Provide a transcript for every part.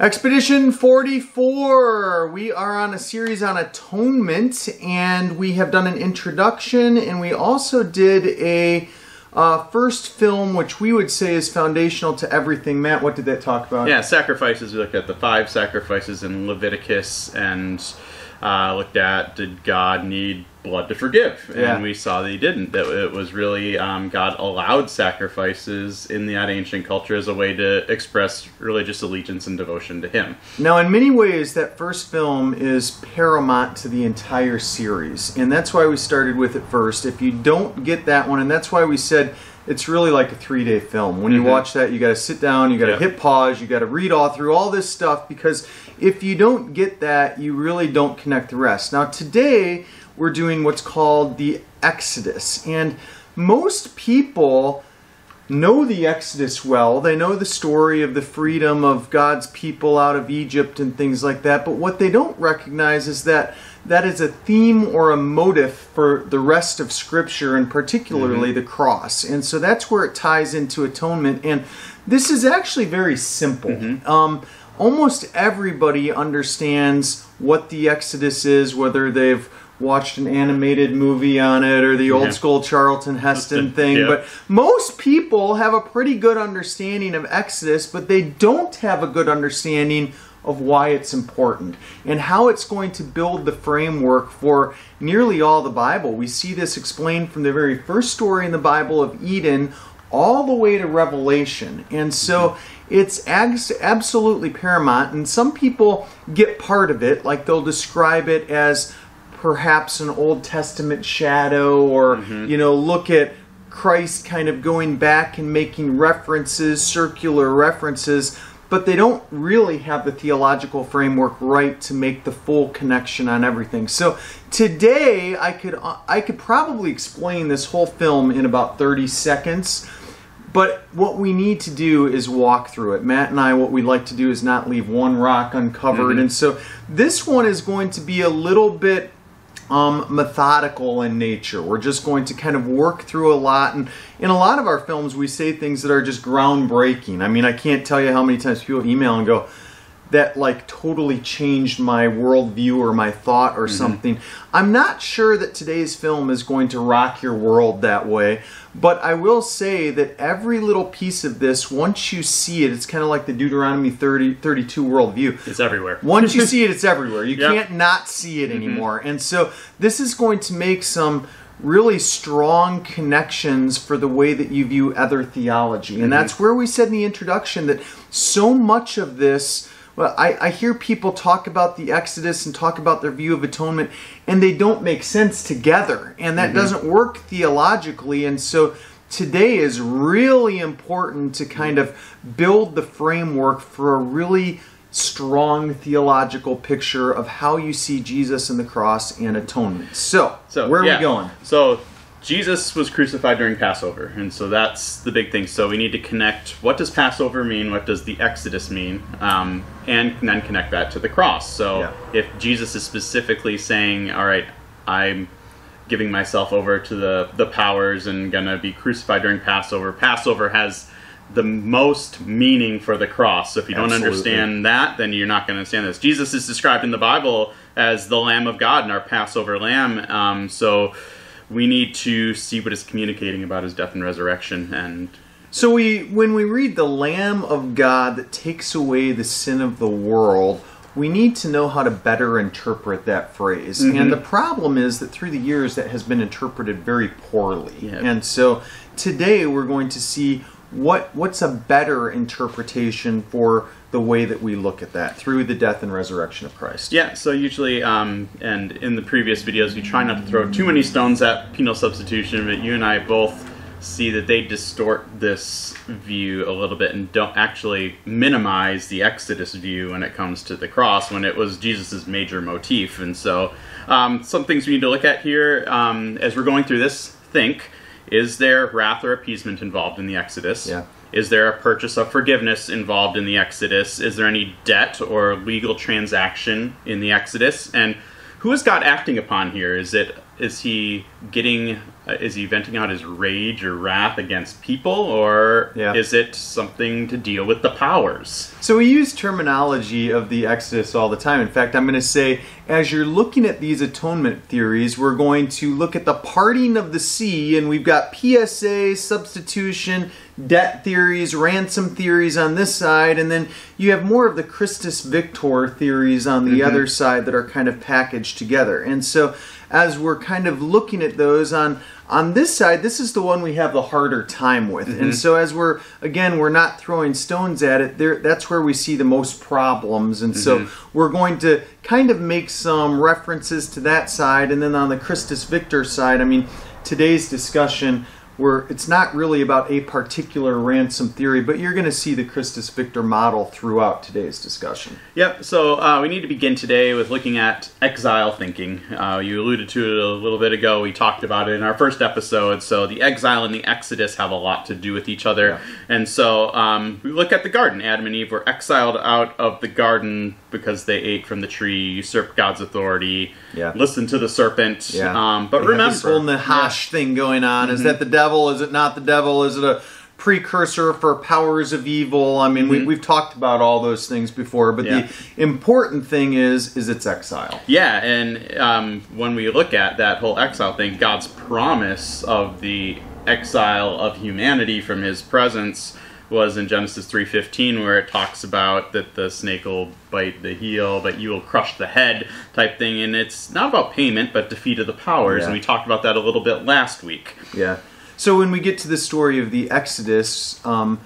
Expedition 44. We are on a series on atonement, and we have done an introduction, and we also did a uh, first film, which we would say is foundational to everything. Matt, what did that talk about? Yeah, sacrifices. We looked at the five sacrifices in Leviticus and uh, looked at did God need blood to forgive? And Yeah. we saw that he didn't. That it was really um, God allowed sacrifices in that ancient culture as a way to express religious allegiance and devotion to Him. Now, in many ways, that first film is paramount to the entire series, and that's why we started with it first. If you don't get that one, and that's why we said it's really like a three day film. When you Mhm. watch that, you got to sit down, you got to Yeah. hit pause, you got to read all through all this stuff because if you don't get that, you really don't connect the rest. Now, today, we're doing what's called the Exodus, and most people know the Exodus well. They know the story of the freedom of God's people out of Egypt and things like that. But what they don't recognize is that that is a theme or a motive for the rest of Scripture and particularly the cross. And so that's where it ties into atonement. And this is actually very simple. Um, almost everybody understands what the Exodus is, whether they've watched an animated movie on it or the old Yeah. school Charlton Heston thing. Yeah. But most people have a pretty good understanding of Exodus, but they don't have a good understanding of why it's important and how it's going to build the framework for nearly all the Bible. We see this explained from the very first story in the Bible of Eden all the way to Revelation. And so it's absolutely paramount, and some people get part of it, like they'll describe it as perhaps an Old Testament shadow, or, you know, look at Christ kind of going back and making references, circular references, but they don't really have the theological framework right to make the full connection on everything. So today I could I could probably explain this whole film in about 30 seconds. But what we need to do is walk through it. Matt and I, what we like to do is not leave one rock uncovered. Mhm. And so this one is going to be a little bit um, methodical in nature. We're just going to kind of work through a lot. And in a lot of our films, we say things that are just groundbreaking. I mean, I can't tell you how many times people email and go, that like totally changed my worldview or my thought or mm-hmm. something. I'm not sure that today's film is going to rock your world that way, but I will say that every little piece of this, once you see it, it's kind of like the Deuteronomy 30, 32 worldview. It's everywhere. Once you see it, it's everywhere. You Yep. can't not see it mm-hmm. anymore. And so this is going to make some really strong connections for the way that you view other theology. And mm-hmm. that's where we said in the introduction that so much of this. Well, I, I hear people talk about the Exodus and talk about their view of atonement, and they don't make sense together. And that mm-hmm. doesn't work theologically. And so today is really important to kind of build the framework for a really strong theological picture of how you see Jesus and the cross and atonement. So, So where are yeah. we going? So Jesus was crucified during Passover, and so that's the big thing. So we need to connect what does Passover mean, what does the Exodus mean, um, and then connect that to the cross. So Yeah. if Jesus is specifically saying, "All right, I'm giving myself over to the the powers and gonna be crucified during Passover," Passover has the most meaning for the cross. So if you don't Absolutely. understand that, then you're not going to understand this. Jesus is described in the Bible as the Lamb of God and our Passover Lamb. Um, so we need to see what it's communicating about his death and resurrection. And So we when we read the Lamb of God that takes away the sin of the world, we need to know how to better interpret that phrase. Mm-hmm. And the problem is that through the years that has been interpreted very poorly. Yeah. And so today we're going to see what what's a better interpretation for the way that we look at that through the death and resurrection of Christ. yeah, so usually, um, and in the previous videos, we try not to throw too many stones at penal substitution, but you and I both see that they distort this view a little bit and don't actually minimize the Exodus view when it comes to the cross, when it was Jesus' major motif. And so, um, some things we need to look at here um, as we're going through this think is there wrath or appeasement involved in the Exodus? Yeah. Is there a purchase of forgiveness involved in the Exodus? Is there any debt or legal transaction in the Exodus? And who is God acting upon here? Is it is he getting? Uh, is he venting out his rage or wrath against people, or Yeah. is it something to deal with the powers? So we use terminology of the Exodus all the time. In fact, I'm going to say, as you're looking at these atonement theories, we're going to look at the parting of the sea, and we've got PSA, substitution, debt theories, ransom theories on this side, and then you have more of the Christus Victor theories on the other side that are kind of packaged together. And so, as we're kind of looking at those on on this side, this is the one we have the harder time with. And mm-hmm. so as we're again, we're not throwing stones at it. There that's where we see the most problems. And so mm-hmm. we're going to kind of make some references to that side and then on the Christus Victor side, I mean, today's discussion where it's not really about a particular ransom theory, but you're going to see the Christus Victor model throughout today's discussion. Yep. So uh, we need to begin today with looking at exile thinking. Uh, you alluded to it a little bit ago. We talked about it in our first episode. So the exile and the Exodus have a lot to do with each other. Yeah. And so um, we look at the garden. Adam and Eve were exiled out of the garden because they ate from the tree, usurped God's authority, Yeah. listened to the serpent. Yeah. Um, but They have remember, this whole Nahash thing going on. Is that the devil? Is it not the devil? Is it a precursor for powers of evil? I mean, we, we've talked about all those things before, but Yeah. the important thing is is its exile. Yeah, and um, when we look at that whole exile thing, God's promise of the exile of humanity from His presence was in Genesis three fifteen, where it talks about that the snake will bite the heel, but you will crush the head, type thing. And it's not about payment, but defeat of the powers. Yeah. And we talked about that a little bit last week. Yeah. So when we get to the story of the Exodus, um,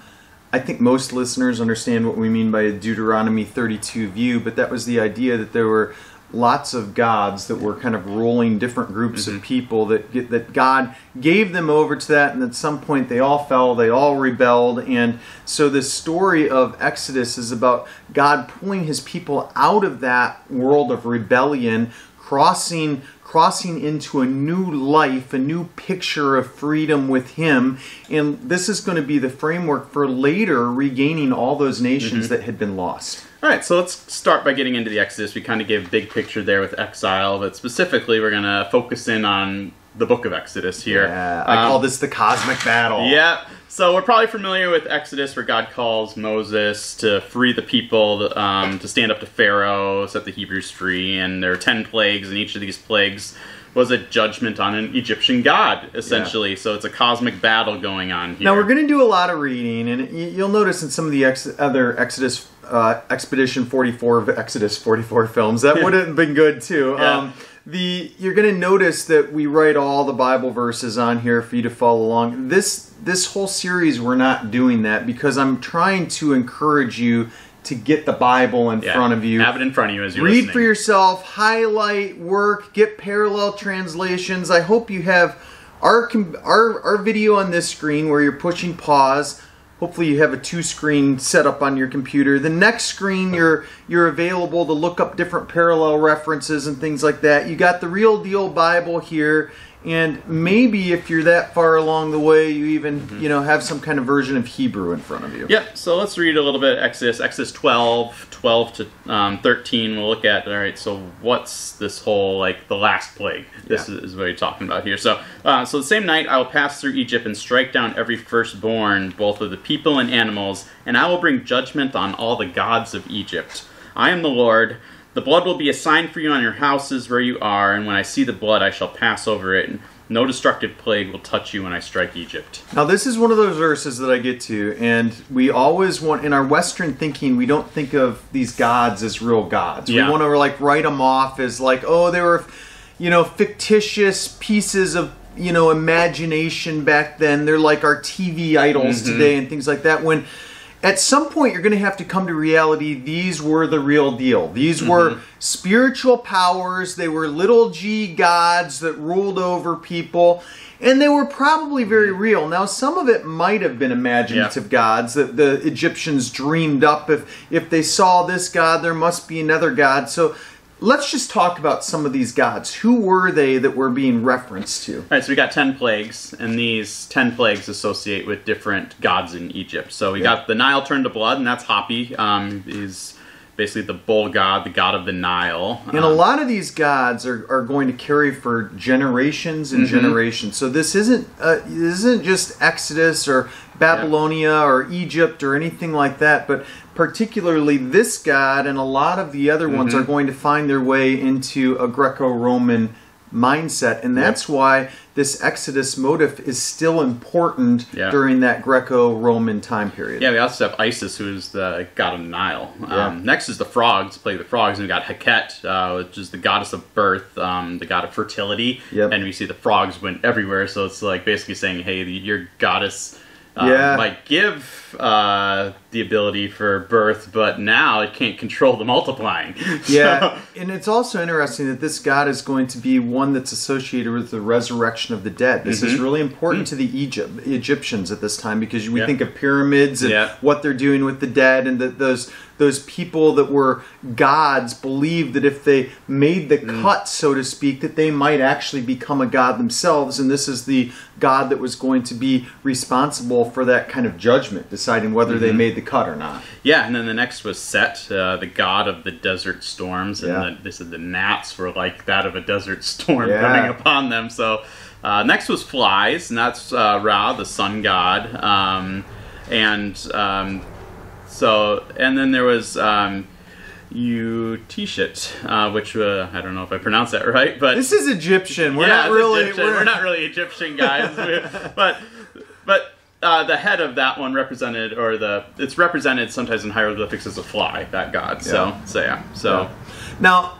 I think most listeners understand what we mean by a Deuteronomy 32 view, but that was the idea that there were lots of gods that were kind of ruling different groups of mm-hmm. people that get, that God gave them over to that, and at some point they all fell, they all rebelled, and so the story of Exodus is about God pulling His people out of that world of rebellion, crossing crossing into a new life, a new picture of freedom with Him. And this is going to be the framework for later regaining all those nations mm-hmm. that had been lost. All right, so let's start by getting into the Exodus. We kind of gave a big picture there with exile, but specifically, we're going to focus in on the book of Exodus here. Yeah, I Um, call this the cosmic battle. Yeah. So we're probably familiar with Exodus, where God calls Moses to free the people, um, to stand up to Pharaoh, set the Hebrews free, and there are ten plagues, and each of these plagues was a judgment on an Egyptian god, essentially. So it's a cosmic battle going on here. Now we're going to do a lot of reading, and you'll notice in some of the ex- other Exodus, uh, Expedition 44, of Exodus 44 films that would have been good too. Yeah. Um, the you're going to notice that we write all the Bible verses on here for you to follow along. This this whole series we're not doing that because I'm trying to encourage you to get the Bible in Yeah. front of you. Have it in front of you as you're Read listening. for yourself, highlight, work, get parallel translations. I hope you have our our our video on this screen where you're pushing pause. Hopefully you have a two screen setup on your computer. The next screen you're you're available to look up different parallel references and things like that. You got the real deal Bible here and maybe if you're that far along the way you even, Mm-hmm. you know, have some kind of version of Hebrew in front of you. Yep, so let's read a little bit of Exodus. Exodus 12, 12 to um, 13. We'll look at, all right, so what's this whole, like, the last plague? This Yeah. is, is what you're talking about here. So, uh, so the same night I will pass through Egypt and strike down every firstborn, both of the people and animals, and I will bring judgment on all the gods of Egypt. I am the Lord. The blood will be a sign for you on your houses where you are, and when I see the blood, I shall pass over it. And no destructive plague will touch you when I strike Egypt. Now, this is one of those verses that I get to, and we always want, in our Western thinking, we don't think of these gods as real gods. Yeah. We want to, like, write them off as, like, oh, they were, you know, fictitious pieces of, you know, imagination back then. They're like our TV idols Mm-hmm. today and things like that. When at some point you're going to have to come to reality these were the real deal. These Mm-hmm. were spiritual powers they were little g gods that ruled over people and they were probably very real. Now some of it might have been imaginative gods that the egyptians dreamed up. If if they saw this god there must be another god. So let's just talk about some of these gods who were they that were being referenced to All right, so we got 10 plagues, and these 10 plagues associate with different gods in Egypt. So we Yeah. got the Nile turned to blood, and that's Hapi. Um, he's basically the bull god, the god of the Nile. And a Um, lot of these gods are, are going to carry for generations and Mm-hmm. generations. So this isn't uh, this isn't just Exodus or Babylonia or Egypt or anything like that, but particularly this god and a lot of the other ones Mm-hmm. are going to find their way into a Greco-Roman mindset, and that's why this Exodus motive is still important Yeah. during that Greco-Roman time period. Yeah, we also have Isis, who is the god of Nile. Yeah. Um, next is the frogs, play the frogs, and we got Heket, uh, which is the goddess of birth, um, the god of fertility. Yep. And we see the frogs went everywhere, so it's like basically saying, hey, your goddess uh, Yeah. might give uh, the ability for birth, but now it can't control the multiplying. Yeah, and it's also interesting that this god is going to be one that's associated with the resurrection of the dead. This is really important to the Egypt Egyptians at this time because we Mm-hmm. Yeah. think of pyramids and Yeah. what they're doing with the dead, and that those those people that were gods believed that if they made the Mm. cut, so to speak, that they might actually become a god themselves, and this is the god that was going to be responsible for that kind of judgment, deciding whether Mm-hmm. they made the cut or not. Yeah, and then the next was Set, uh, the god of the desert storms, and Yeah. the, they said the gnats were like that of a desert storm Yeah. coming upon them. So uh, next was flies, and that's uh, Ra, the sun god, um, and um, so and then there was um, Utishit, uh, which uh, I don't know if I pronounced that right, but This is Egyptian. We're yeah, not really. Egyptian. We're, not really Egyptian guys, but but uh, the head of that one represented, or the it's represented sometimes in hieroglyphics as a fly, that god. So Yeah. so yeah, so Now,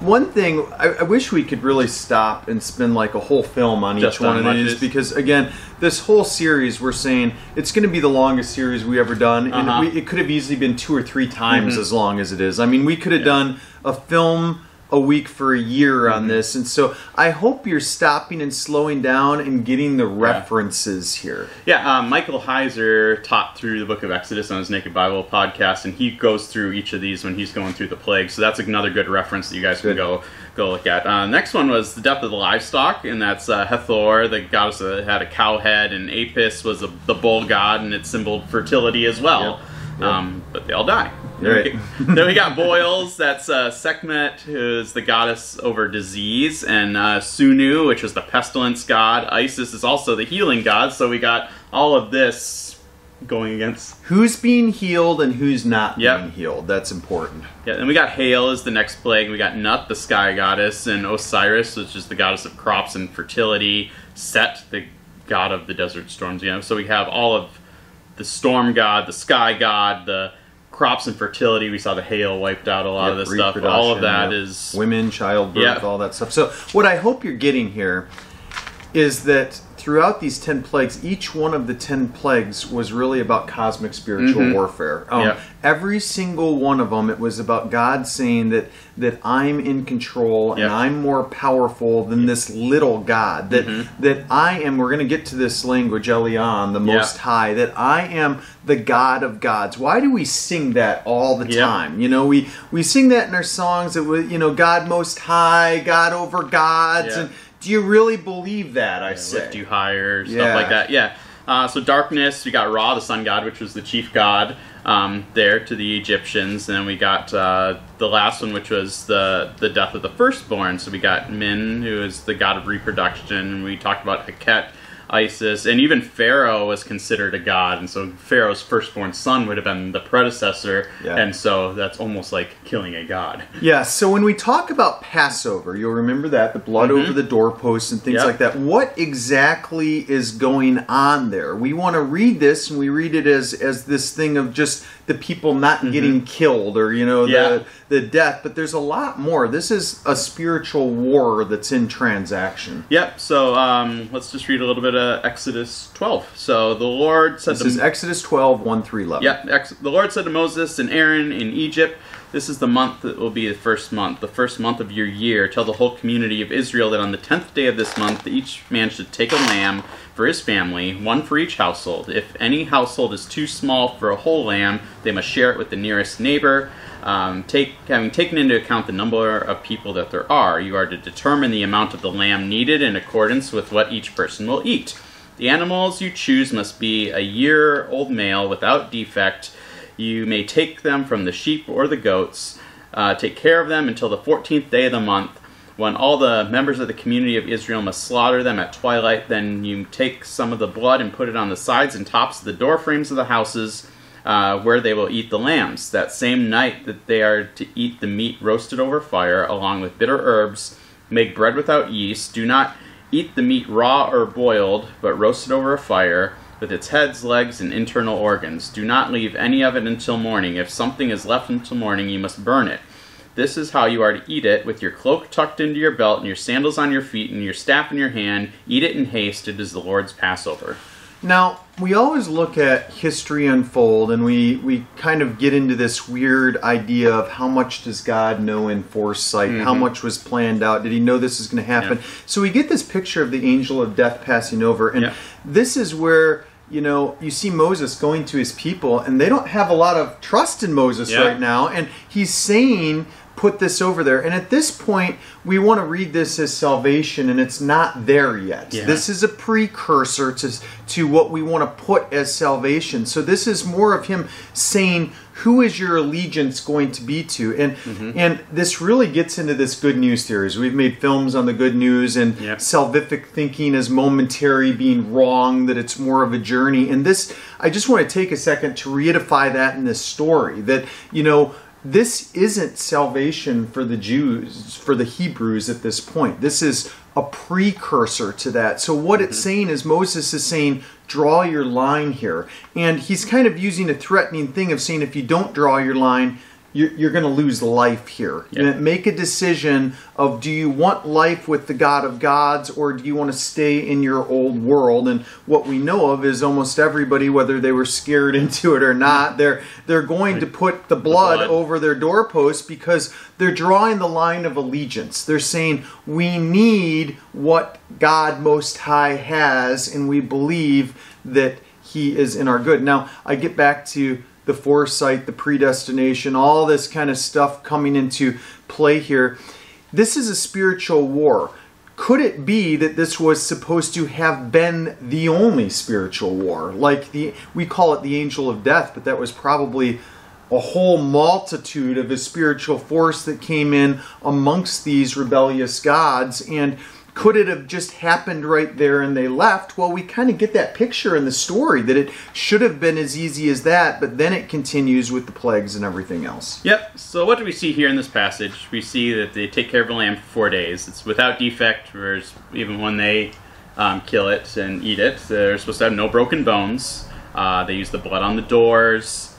one thing I, I wish we could really stop and spend like a whole film on Just each one on of these because again, this whole series we're saying it's going to be the longest series we ever done, and Uh-huh. we, it could have easily been two or three times Mhm. as long as it is. I mean, we could have Yeah. done a film a week for a year Mm-hmm. on this, and so I hope you're stopping and slowing down and getting the references here. yeah. Um, Michael Heiser taught through the Book of Exodus on his Naked Bible podcast, and he goes through each of these when he's going through the plagues. So that's another good reference that you guys Good. can go go look at. Uh, next one was the death of the livestock, and that's uh, Hathor, the goddess that had a cow head, and Apis was a, the bull god, and it symboled fertility as well. Yep. Yep. Um, but they all die. Right. then we got Boils, that's uh, Sekhmet, who's the goddess over disease, and uh, Sunu, which is the pestilence god. Isis is also the healing god, so we got all of this going against. Who's being healed and who's not Yep. being healed? That's important. Yeah, and we got Hail as the next plague. We got Nut, the sky goddess, and Osiris, which is the goddess of crops and fertility. Set, the god of the desert storms. You know, so we have all of the storm god, the sky god, the crops and fertility. We saw the hail wiped out a lot of this stuff. All of that yep. is women, childbirth, Yeah. all that stuff. So what I hope you're getting here is that throughout these 10 plagues, each one of the 10 plagues was really about cosmic spiritual Mhm. warfare. Um, Yeah. Every single one of them, it was about God saying that, that I'm in control and Yeah. I'm more powerful than this little God. That, Mhm. that I am, we're going to get to this language, Elyon, the Yeah. Most High, that I am the God of gods. Why do we sing that all the Yeah. time? You know, we, we sing that in our songs that, we, you know, God Most High, God over gods. Yeah. And do you really believe that, I Yeah, say? lift you higher, stuff Yeah. like that. Yeah. Uh, so darkness, we got Ra, the sun god, which was the chief god um, there to the Egyptians, and then we got uh, the last one, which was the the death of the firstborn. So we got Min, who is the god of reproduction. We talked about Heket, Isis, and even Pharaoh was considered a god, and so Pharaoh's firstborn son would have been the predecessor, Yeah. and so that's almost like killing a god. Yeah, so when we talk about Passover, you'll remember that the blood Mhm. over the doorposts and things Yep. like that. What exactly is going on there? We want to read this and we read it as as this thing of just the people not getting killed or you know Mm-hmm. Yeah. the the death, but there's a lot more. This is a spiritual war that's in transaction. Yep. So um, let's just read a little bit of Exodus 12. So the Lord said This to is Exodus 12, 1 through 11. Yeah, ex- the Lord said to Moses and Aaron in Egypt, This is the month that will be the first month, the first month of your year. Tell the whole community of Israel that on the tenth day of this month, each man should take a lamb for his family, one for each household. If any household is too small for a whole lamb, they must share it with the nearest neighbor. Um, take, having taken into account the number of people that there are, you are to determine the amount of the lamb needed in accordance with what each person will eat. The animals you choose must be a year old male without defect. You may take them from the sheep or the goats. Uh, take care of them until the 14th day of the month, when all the members of the community of Israel must slaughter them at twilight. Then you take some of the blood and put it on the sides and tops of the door frames of the houses. Uh, where they will eat the lambs. That same night that they are to eat the meat roasted over fire, along with bitter herbs, make bread without yeast. Do not eat the meat raw or boiled, but roasted over a fire, with its heads, legs, and internal organs. Do not leave any of it until morning. If something is left until morning, you must burn it. This is how you are to eat it, with your cloak tucked into your belt, and your sandals on your feet, and your staff in your hand. Eat it in haste. It is the Lord's Passover. Now, we always look at history unfold and we, we kind of get into this weird idea of how much does God know in foresight? How mm-hmm. much was planned out? Did he know this is going to happen? Yeah. So we get this picture of the angel of death passing over. And Yeah. this is where, you know, you see Moses going to his people and they don't have a lot of trust in Moses Yeah. right now. And he's saying, put this over there. And at this point, we want to read this as salvation and it's not there yet. Yeah. This is a precursor to to what we want to put as salvation. So this is more of him saying who is your allegiance going to be to and Mm-hmm. and this really gets into this good news series we've made films on the good news and Yep. salvific thinking is momentary being wrong that it's more of a journey and this i just want to take a second to reedify that in this story that you know this isn't salvation for the Jews, for the Hebrews at this point. This is a precursor to that. So, what it's mm-hmm. saying is Moses is saying, draw your line here. And he's kind of using a threatening thing of saying, if you don't draw your line, you're, you're going to lose life here. You Make a decision of do you want life with the God of gods or do you want to stay in your old world? And what we know of is almost everybody, whether they were scared into it or not, they're they're going to put the blood, blood. over their doorpost because they're drawing the line of allegiance. They're saying we need what God Most High has, and we believe that He is in our good. Now I get back to the foresight, the predestination, all this kind of stuff coming into play here. This is a spiritual war. Could it be that this was supposed to have been the only spiritual war? Like the we call it the angel of death, but that was probably a whole multitude of a spiritual force that came in amongst these rebellious gods and could it have just happened right there and they left? Well, we kind of get that picture in the story that it should have been as easy as that, but then it continues with the plagues and everything else. Yep. So what do we see here in this passage? We see that they take care of a lamb for four days. It's without defect. Whereas even when they um, kill it and eat it, they're supposed to have no broken bones. Uh, they use the blood on the doors.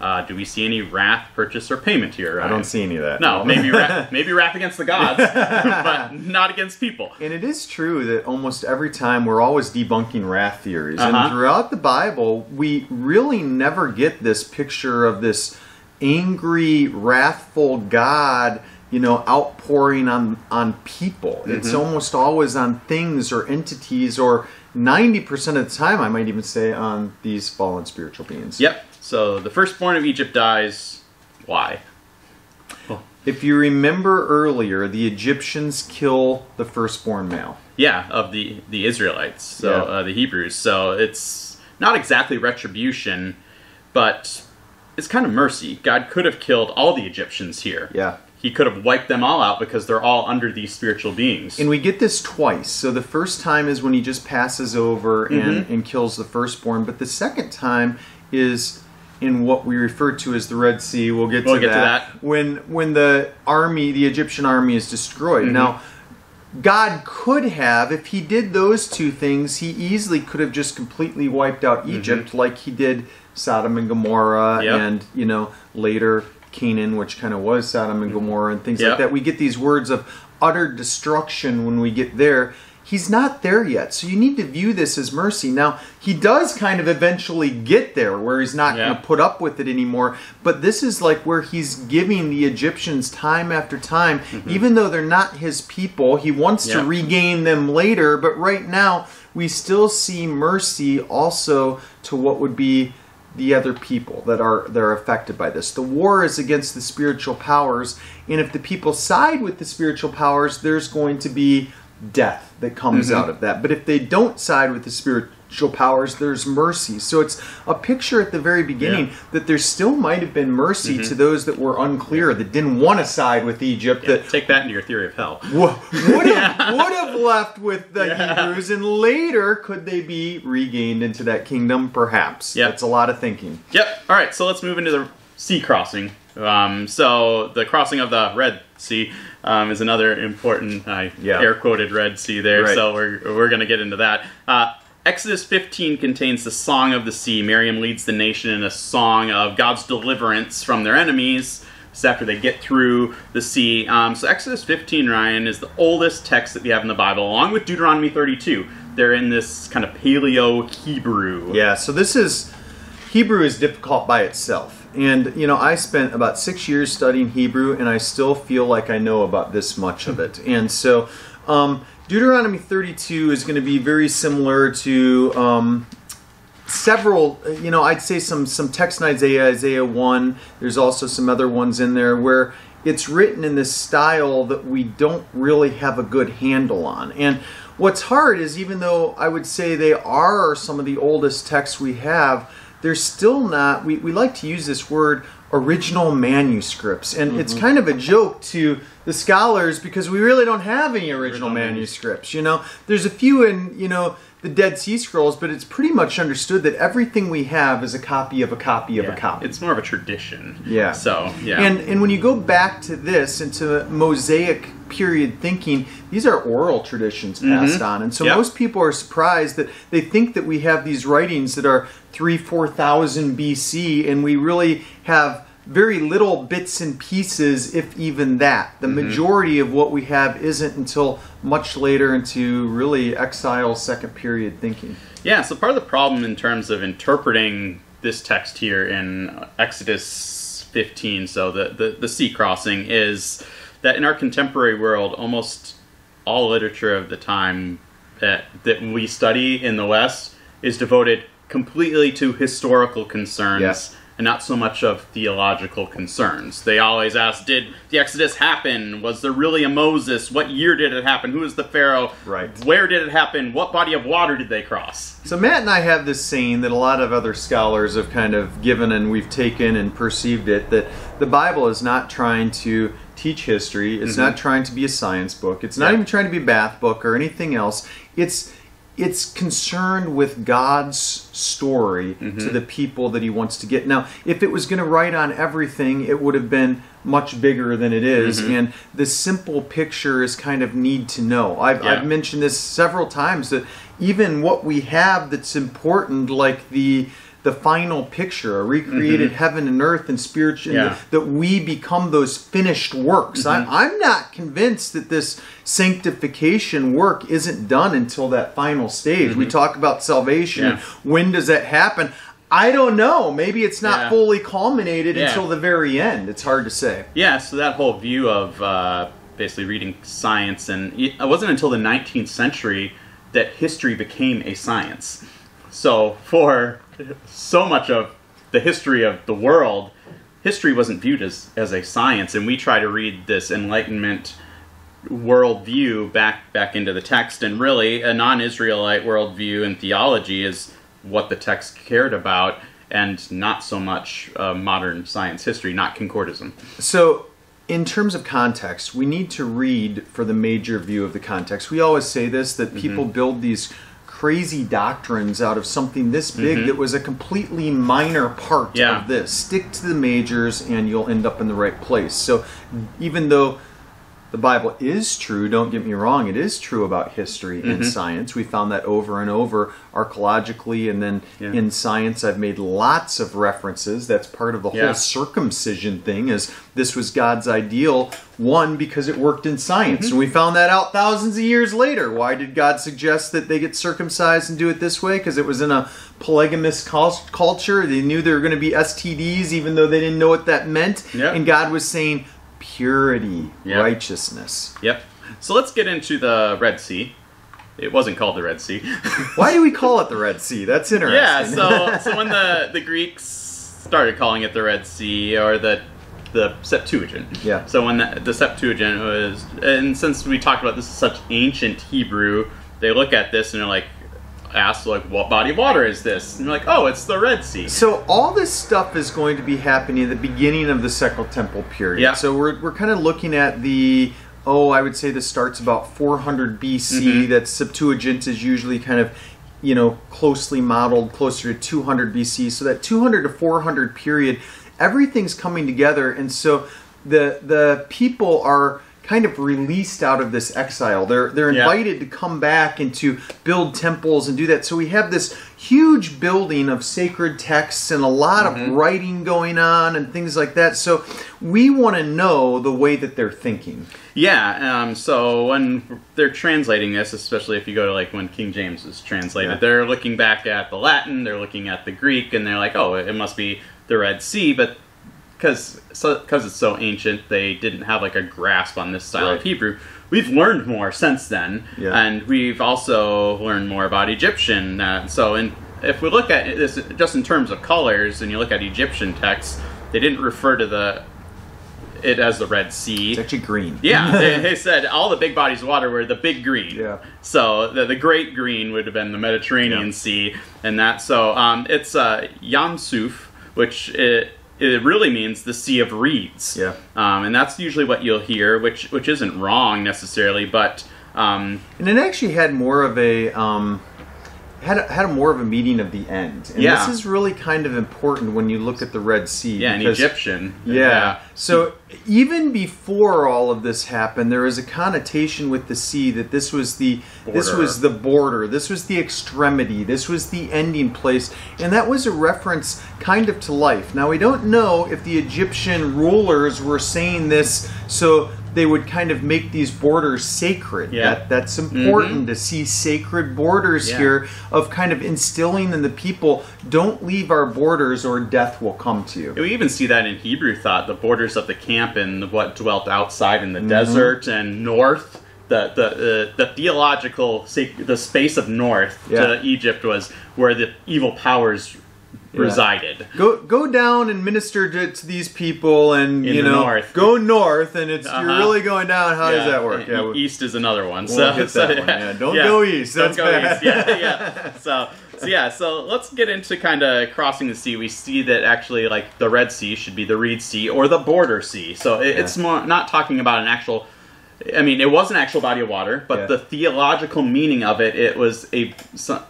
Uh, do we see any wrath, purchase, or payment here? I don't see any of that. No, maybe wrath, maybe wrath against the gods, but not against people. And it is true that almost every time we're always debunking wrath theories. Uh-huh. And throughout the Bible, we really never get this picture of this angry, wrathful God, you know, outpouring on on people. It's Mm-hmm. almost always on things or entities or 90% of the time I might even say on these fallen spiritual beings. Yep. So the firstborn of Egypt dies. Why? If you remember earlier, the Egyptians kill the firstborn male. Yeah, of the the Israelites, so Yeah. uh, the Hebrews. So it's not exactly retribution, but it's kind of mercy. God could have killed all the Egyptians here. Yeah. He could have wiped them all out because they're all under these spiritual beings. And we get this twice. So the first time is when he just passes over and, Mm-hmm. and kills the firstborn, but the second time is in what we refer to as the Red Sea. We'll get, We'll to, get to that. that. When when the army, the Egyptian army is destroyed. Mm-hmm. Now God could have, if he did those two things, he easily could have just completely wiped out Egypt like he did Sodom and Gomorrah Mm-hmm. Yep. and, you know, later Canaan, which kind of was Sodom and Gomorrah and things Yep. like that. We get these words of utter destruction when we get there. He's not there yet. So you need to view this as mercy. Now, he does kind of eventually get there where he's not Yeah. going to put up with it anymore. But this is like where he's giving the Egyptians time after time, even though they're not his people. He wants to Mm-hmm. Regain them later. But right now, we still see mercy also to what would be the other people that are that are affected by this. The war is against the spiritual powers, and if the people side with the spiritual powers, there's going to be death that comes Mhm. out of that. But if they don't side with the spiritual powers, there's mercy. So it's a picture at the very beginning Yeah. that there still might have been mercy Mm-hmm. to those that were unclear, that didn't want to side with Egypt, that Take that into your theory of hell. wo- would have would have left with the Yeah. Hebrews, and later could they be regained into that kingdom? Perhaps. Yeah. That's a lot of thinking. Yep. All right. So let's move into the sea crossing. Um, so the crossing of the Red Sea um, is another important, I Yeah. air quoted Red Sea there. Right. So we're we're gonna get into that. Uh, Exodus 15 contains the Song of the Sea. Miriam leads the nation in a song of God's deliverance from their enemies. This after they get through the sea. Um, so Exodus 15, Ryan, is the oldest text that we have in the Bible, along with Deuteronomy 32. They're in this kind of Paleo Hebrew. Yeah, so this is Hebrew is difficult by itself. And you know, I spent about 6 years studying Hebrew and I still feel like I know about this much of it. And so um, Deuteronomy 32 is going to be very similar to um, several you know i'd say some some text in isaiah isaiah 1 there's also some other ones in there where it's written in this style that we don't really have a good handle on and what's hard is even though i would say they are some of the oldest texts we have they're still not we, we like to use this word original manuscripts. And it's mm-hmm. kind of a joke to the scholars because we really don't have any original, Original manuscripts you know? There's a few in you know the Dead Sea Scrolls, but it's pretty much understood that everything we have is a copy of a copy of Yeah, a copy. It's more of a tradition. Yeah. So yeah. And and when you go back to this into Mosaic period thinking, these are oral traditions passed on, and so Mm-hmm. Yep. most people are surprised that they think that we have these writings that are three four thousand BC, and we really have very little bits and pieces, if even that. The Mm-hmm. majority of what we have isn't until much later into really exile second period thinking. yeah. So part of the problem in terms of interpreting this text here in Exodus 15, so the the, the sea crossing, is that in our contemporary world, almost all literature of the time that that we study in the West is devoted completely to historical concerns. Yeah. And not so much of theological concerns. They always ask, did the Exodus happen? Was there really a Moses? What year did it happen? Who was the Pharaoh? Right. Where did it happen? What body of water did they cross? So Matt and I have this saying that a lot of other scholars have kind of given and we've taken and perceived it that the Bible is not trying to teach history. It's mm-hmm. not trying to be a science book. It's not Yeah. even trying to be a bath book or anything else. It's it's concerned with God's story to mm-hmm. the people that he wants to get. Now, if it was going to write on everything, it would have been much bigger than it is, mm-hmm. and the simple picture is kind of need to know. I've, Yeah. I've mentioned this several times that even what we have that's important, like the the final picture, a recreated mm-hmm. heaven and earth and spiritual, Yeah. that we become those finished works. I'm, mm-hmm. I'm not convinced that this sanctification work isn't done until that final stage. We mm-hmm. talk about salvation. Yeah. When does that happen? I don't know. Maybe it's not Yeah. fully culminated Yeah. until the very end. It's hard to say. Yeah, so that whole view of uh, basically reading science, and it wasn't until the 19th century that history became a science. So for so much of the history of the world, history wasn't viewed as, as a science, and we try to read this Enlightenment worldview back back into the text, and really a non-Israelite worldview and theology is what the text cared about, and not so much uh, modern science history, not concordism. So, in terms of context, we need to read for the major view of the context. We always say this that people build these crazy doctrines out of something this big mm-hmm. that was a completely minor part Yeah. of this. Stick to the majors and you'll end up in the right place. So, even though the Bible is true, don't get me wrong, it is true about history and science. We found that over and over archaeologically and then Yeah. in science I've made lots of references. That's part of the Yeah. whole circumcision thing is this was God's ideal one because it worked in science Mm-hmm. and we found that out thousands of years later. Why did God suggest that they get circumcised and do it this way? Because it was in a polygamous culture. They knew there were going to be STDs even though they didn't know what that meant. Yeah. And God was saying purity, Yeah. righteousness. Yep. So let's get into the Red Sea. It wasn't called the Red Sea. Why do we call it the Red Sea? That's interesting. yeah. So so when the the Greeks started calling it the Red Sea or the the Septuagint. Yeah. So when the, the Septuagint was, and since we talked about this is such ancient Hebrew, they look at this and they're like, ask like, "What body of water is this?" And you're like, "Oh, it's the Red Sea." So all this stuff is going to be happening at the beginning of the Second Temple period. Yeah. So we're, we're kind of looking at the oh, I would say this starts about 400 BC. Mm-hmm. That Septuagint is usually kind of you know closely modeled closer to 200 BC. So that 200 to 400 period, everything's coming together, and so the the people are kind of released out of this exile. They're they're Yeah. invited to come back and to build temples and do that. So we have this huge building of sacred texts and a lot of writing going on and things like that. So we want to know the way that they're thinking. Yeah, um, so when they're translating this, especially if you go to like when King James is translated, Yeah. they're looking back at the Latin, they're looking at the Greek, and they're like, oh, it must be the Red Sea, but because so, cause it's so ancient, they didn't have like a grasp on this style Right. of Hebrew. We've learned more since then, Yeah. and we've also learned more about Egyptian. Uh, so, in, if we look at this just in terms of colors, and you look at Egyptian texts, they didn't refer to the it as the Red Sea. It's actually green. Yeah, they, they said all the big bodies of water were the big green. Yeah. So the, the great green would have been the Mediterranean Yeah. Sea, and that. So um, it's uh, Yam Suf, which it, it really means the Sea of Reeds. Yeah. Um, and that's usually what you'll hear, which which isn't wrong necessarily, but um, And it actually had more of a um, had a, had a more of a meeting of the end. And Yeah. this is really kind of important when you look at the Red Sea. yeah, because- Egyptian. Yeah. So even before all of this happened, there is a connotation with the sea that this was the this was the border, this was the extremity, this was the ending place, and that was a reference kind of to life. Now we don't know if the Egyptian rulers were saying this so they would kind of make these borders sacred. Yeah. That, that's important to see sacred borders Yeah. here of kind of instilling in the people don't leave our borders or death will come to you. We even see that in Hebrew thought, the borders of the camp and what dwelt outside in the Mm-hmm. desert and north. The the uh, the theological the space of north Yeah. to Egypt was where the evil powers resided. Go go down and minister to, to these people, and In you know, north. go north, and it's you're Uh-huh. really going down. How does that work? Yeah, east is another one. We'll so, so, one, yeah. Don't go east, Don't go bad. east. Yeah, yeah. So, so yeah. So let's get into kind of crossing the sea. We see that actually, like the Red Sea should be the Reed Sea or the Border Sea. So it, it's more not talking about an actual. I mean, it was an actual body of water, but Yeah. the theological meaning of it, it was a,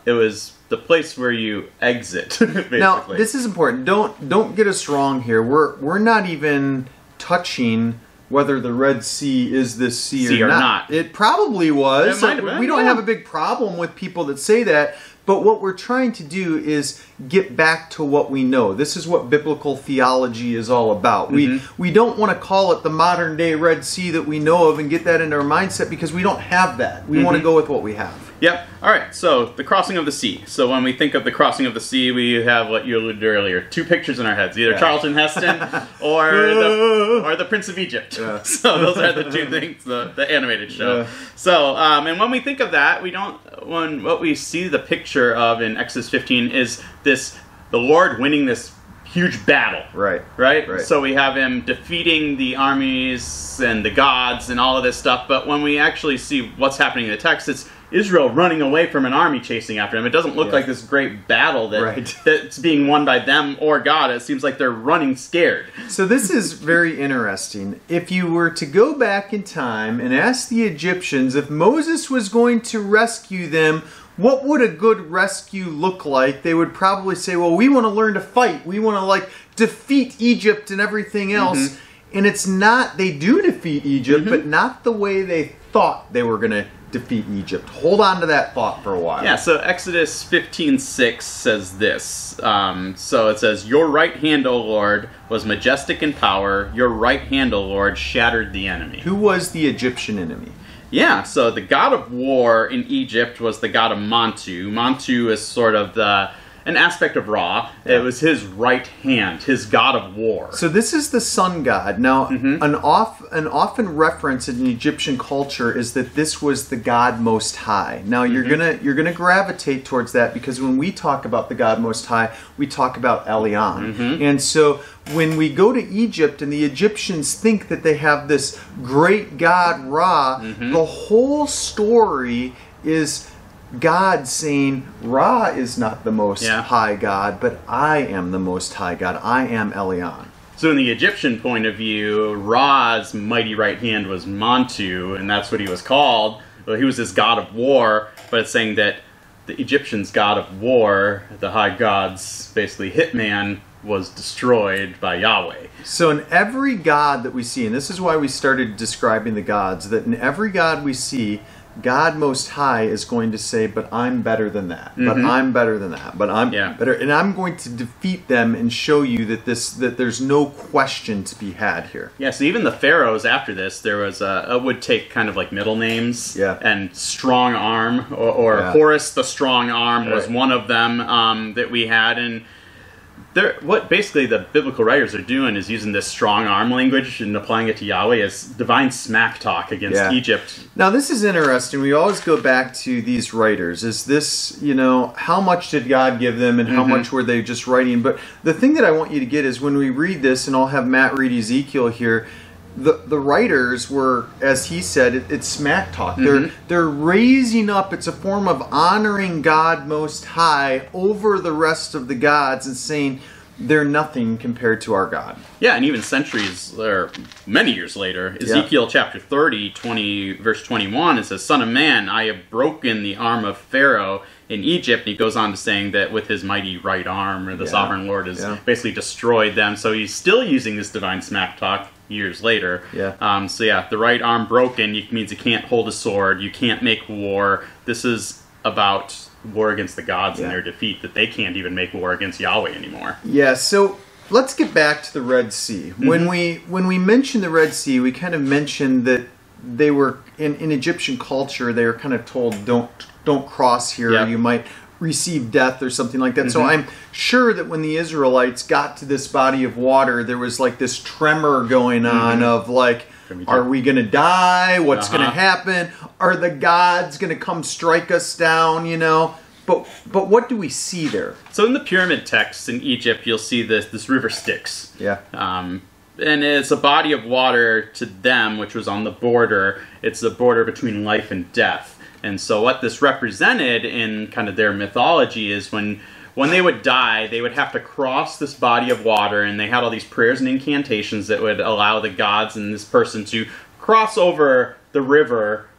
it was the place where you exit. Basically. now this is important. Don't don't get us wrong here. We're we're not even touching whether the Red Sea is this sea, Sea or, or not. not. It probably was. It we don't yeah. have a big problem with people that say that. But what we're trying to do is get back to what we know. This is what biblical theology is all about. We Mm-hmm. we don't want to call it the modern day Red Sea that we know of and get that into our mindset because we don't have that. We Mm-hmm. want to go with what we have. Yep. All right. So the crossing of the sea. So when we think of the crossing of the sea, we have what you alluded to earlier: two pictures in our heads, either Yeah. Charlton Heston or the or the Prince of Egypt. Yeah. So those are the two things. The, the animated show. Yeah. So um, and when we think of that, we don't. When what we see the picture of in Exodus 15 is this: the Lord winning this huge battle. Right. Right? Right. So we have him defeating the armies and the gods and all of this stuff, but when we actually see what's happening in the text, it's Israel running away from an army chasing after them. It doesn't look Yeah. like this great battle that Right. that's being won by them or God. It seems like they're running scared. So this is very interesting. If you were to go back in time and ask the Egyptians if Moses was going to rescue them, what would a good rescue look like? They would probably say, "Well, we want to learn to fight. We want to like defeat Egypt and everything mm-hmm. else." And it's not they do defeat Egypt, mm-hmm. but not the way they thought they were going to defeat Egypt. Hold on to that thought for a while. Yeah, so Exodus 15:6 says this. Um, so it says, "Your right hand, O Lord, was majestic in power. Your right hand, O Lord, shattered the enemy." Who was the Egyptian enemy? Yeah, so the god of war in Egypt was the god of Montu. Montu is sort of the an aspect of Ra. Yeah. It was his right hand, his god of war. So this is the sun god. Now, Mm-hmm. an off an often reference in Egyptian culture is that this was the god most high. Now you're Mm-hmm. gonna you're gonna gravitate towards that because when we talk about the god most high, we talk about Elyon. Mm-hmm. And so when we go to Egypt and the Egyptians think that they have this great god Ra, Mm-hmm. the whole story is God saying, Ra is not the most Yeah. high God, but I am the most high God. I am Elyon. So, in the Egyptian point of view, Ra's mighty right hand was Montu, and that's what he was called. Well, he was this god of war, but it's saying that the Egyptians' god of war, the high god's basically hitman, was destroyed by Yahweh. So, in every God that we see, and this is why we started describing the gods, that in every God we see, God Most High is going to say, But I'm better than that. But I'm better than that. But I'm Mm-hmm. Yeah. better. And I'm going to defeat them and show you that this that there's no question to be had here. Yeah, so even the pharaohs after this, there was a, a would take kind of like middle names. Yeah. And strong arm, or, or Yeah. Horus the strong arm was Right. one of them um, that we had, and there, what basically the biblical writers are doing is using this strong arm language and applying it to Yahweh as divine smack talk against Yeah. Egypt. Now, this is interesting. We always go back to these writers. Is this, you know, how much did God give them and how mm-hmm. much were they just writing? But the thing that I want you to get is when we read this, and I'll have Matt read Ezekiel here, the, the writers were, as he said, it, it's smack talk. They're, mm-hmm. they're raising up, it's a form of honoring God Most High over the rest of the gods and saying, they're nothing compared to our God. Yeah, and even centuries or many years later, Ezekiel chapter 30, 20, verse 21, it says, Son of man, I have broken the arm of Pharaoh in Egypt. And he goes on to saying that with his mighty right arm, or the Yeah. sovereign Lord has Yeah. basically destroyed them. So he's still using this divine smack talk years later. Yeah. Um, so yeah, the right arm broken means you can't hold a sword, you can't make war. This is about war against the gods Yeah. and their defeat, that they can't even make war against Yahweh anymore. Yeah, so let's get back to the Red Sea. When Mm-hmm. we when we mentioned the Red Sea, we kind of mentioned that they were in, in Egyptian culture they were kind of told don't don't cross here Yep. you might receive death or something like that. So I'm sure that when the Israelites got to this body of water there was like this tremor going on of like are we going to die? What's going to Uh-huh. happen? Are the gods going to come strike us down, you know? But but what do we see there? So in the pyramid texts in Egypt, you'll see this this river Styx. Yeah. Um, and it's a body of water to them, which was on the border. It's the border between life and death. And so, what this represented in kind of their mythology is when when they would die, they would have to cross this body of water, and they had all these prayers and incantations that would allow the gods and this person to cross over the river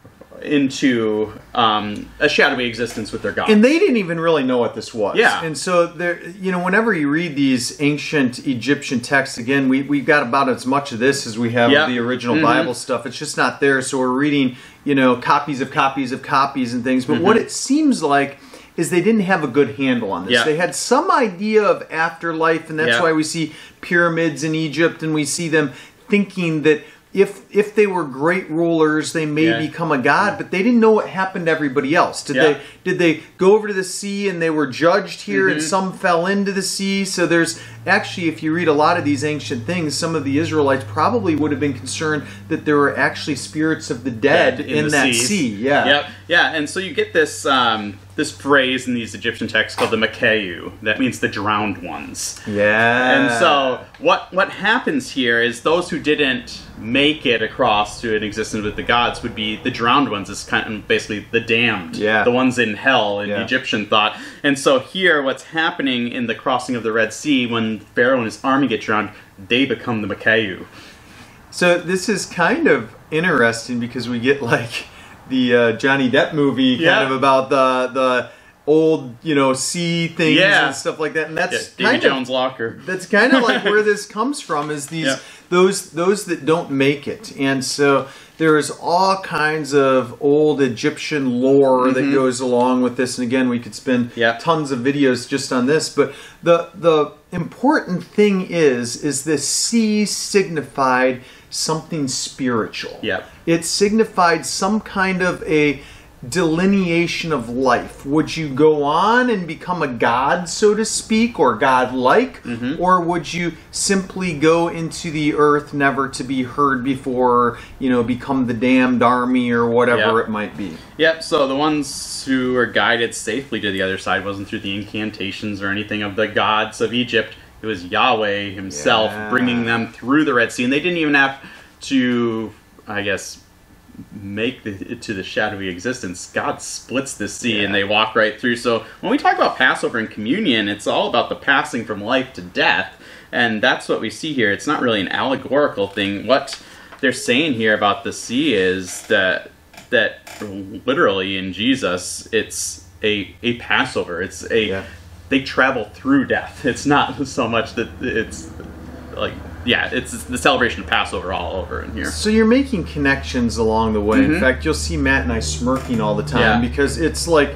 into um, a shadowy existence with their gods. and they didn't even really know what this was. Yeah. And so there, you know, whenever you read these ancient Egyptian texts, again, we we've got about as much of this as we have of the original Mhm. Bible stuff. It's just not there. So we're reading, you know, copies of copies of copies and things. But what it seems like is they didn't have a good handle on this. Mm-hmm. Yeah. They had some idea of afterlife, and that's Yeah. why we see pyramids in Egypt, and we see them thinking that. If, if they were great rulers, they may Yeah. become a god, but they didn't know what happened to everybody else. Did Yeah. they did they go over to the sea and they were judged here and Mhm. some fell into the sea so there's actually if you read a lot of these ancient things some of the israelites probably would have been concerned that there were actually spirits of the dead, in, the that seas. sea yeah Yep. Yeah, and so you get this um, this phrase in these Egyptian texts called the Makeu. That means the drowned ones. yeah And so what what happens here is those who didn't make it across to an existence with the gods would be the drowned ones. Is kind of basically the damned, Yeah. the ones in hell in Yeah. Egyptian thought. And so here, what's happening in the crossing of the Red Sea when Pharaoh and his army get drowned, they become the Makeu. So this is kind of interesting because we get like the uh, Johnny Depp movie kind Yeah. of about the the old you know sea things Yeah. and stuff like that and Yeah, that's Davy kind Jones' of locker. that's kind of like where this comes from is these Yeah. Those those that don't make it and so there's all kinds of old egyptian lore that goes along with this and again we could spend Mm-hmm. Yeah. tons of videos just on this but the the important thing is is the sea signified something spiritual Yep. it signified some kind of a delineation of life. Would you go on and become a god, so to speak, or god-like, Mm-hmm. or would you simply go into the earth, never to be heard before, you know, become the damned army or whatever Yeah. it might be? Yep, so the ones who were guided safely to the other side wasn't through the incantations or anything of the gods of Egypt. It was Yahweh himself Yeah. bringing them through the Red Sea. And they didn't even have to, I guess, make the, it to the shadowy existence, God splits the sea and they walk right through. So when we talk about Passover and communion, it's all about the passing from life to death. And that's what we see here. It's not really an allegorical thing. What they're saying here about the sea is that that literally in Jesus, it's a a Passover. It's a Yeah. they travel through death. It's not so much that it's like yeah, it's the celebration of Passover all over in here. So you're making connections along the way. In Mhm. fact, you'll see Matt and I smirking all the time Yeah. because it's like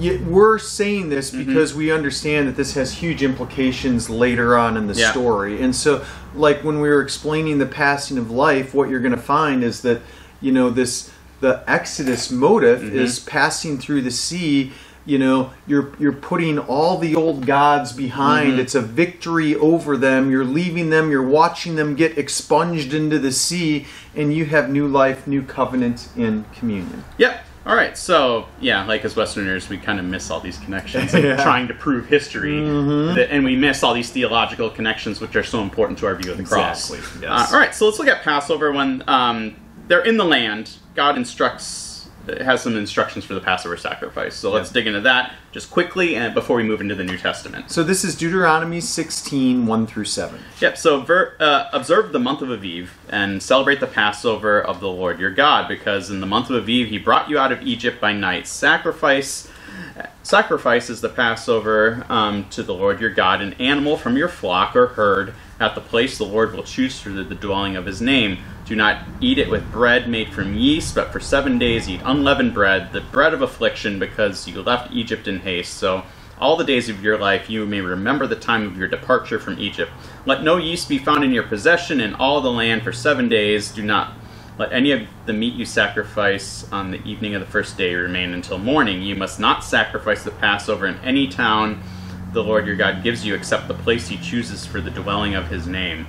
you, we're saying this Mm-hmm. because we understand that this has huge implications later on in the Yeah. story. And so, like when we were explaining the passing of life, what you're going to find is that you know this the Exodus motive Mm-hmm. is passing through the sea. You know, you're you're putting all the old gods behind. Mm-hmm. It's a victory over them. You're leaving them. You're watching them get expunged into the sea, and you have new life, new covenant in communion. Yep. All right. So yeah, like as Westerners, we kind of miss all these connections and Yeah. trying to prove history, that, and we miss all these theological connections, which are so important to our view of the cross. Exactly, yes. Uh, all right. So let's look at Passover when um, they're in the land. God instructs has some instructions for the Passover sacrifice. So let's Yeah. dig into that just quickly and before we move into the New Testament. So this is Deuteronomy 16, 1 through 7. Yep. So ver, uh, observe the month of Aviv and celebrate the Passover of the Lord your God, because in the month of Aviv he brought you out of Egypt by night. Sacrifice, sacrifice is the Passover um, to the Lord your God, an animal from your flock or herd at the place the Lord will choose for the, the dwelling of his name. Do not eat it with bread made from yeast, but for seven days eat unleavened bread, the bread of affliction, because you left Egypt in haste. So all the days of your life you may remember the time of your departure from Egypt. Let no yeast be found in your possession in all the land for seven days. Do not let any of the meat you sacrifice on the evening of the first day remain until morning. You must not sacrifice the Passover in any town the Lord your God gives you except the place he chooses for the dwelling of his name.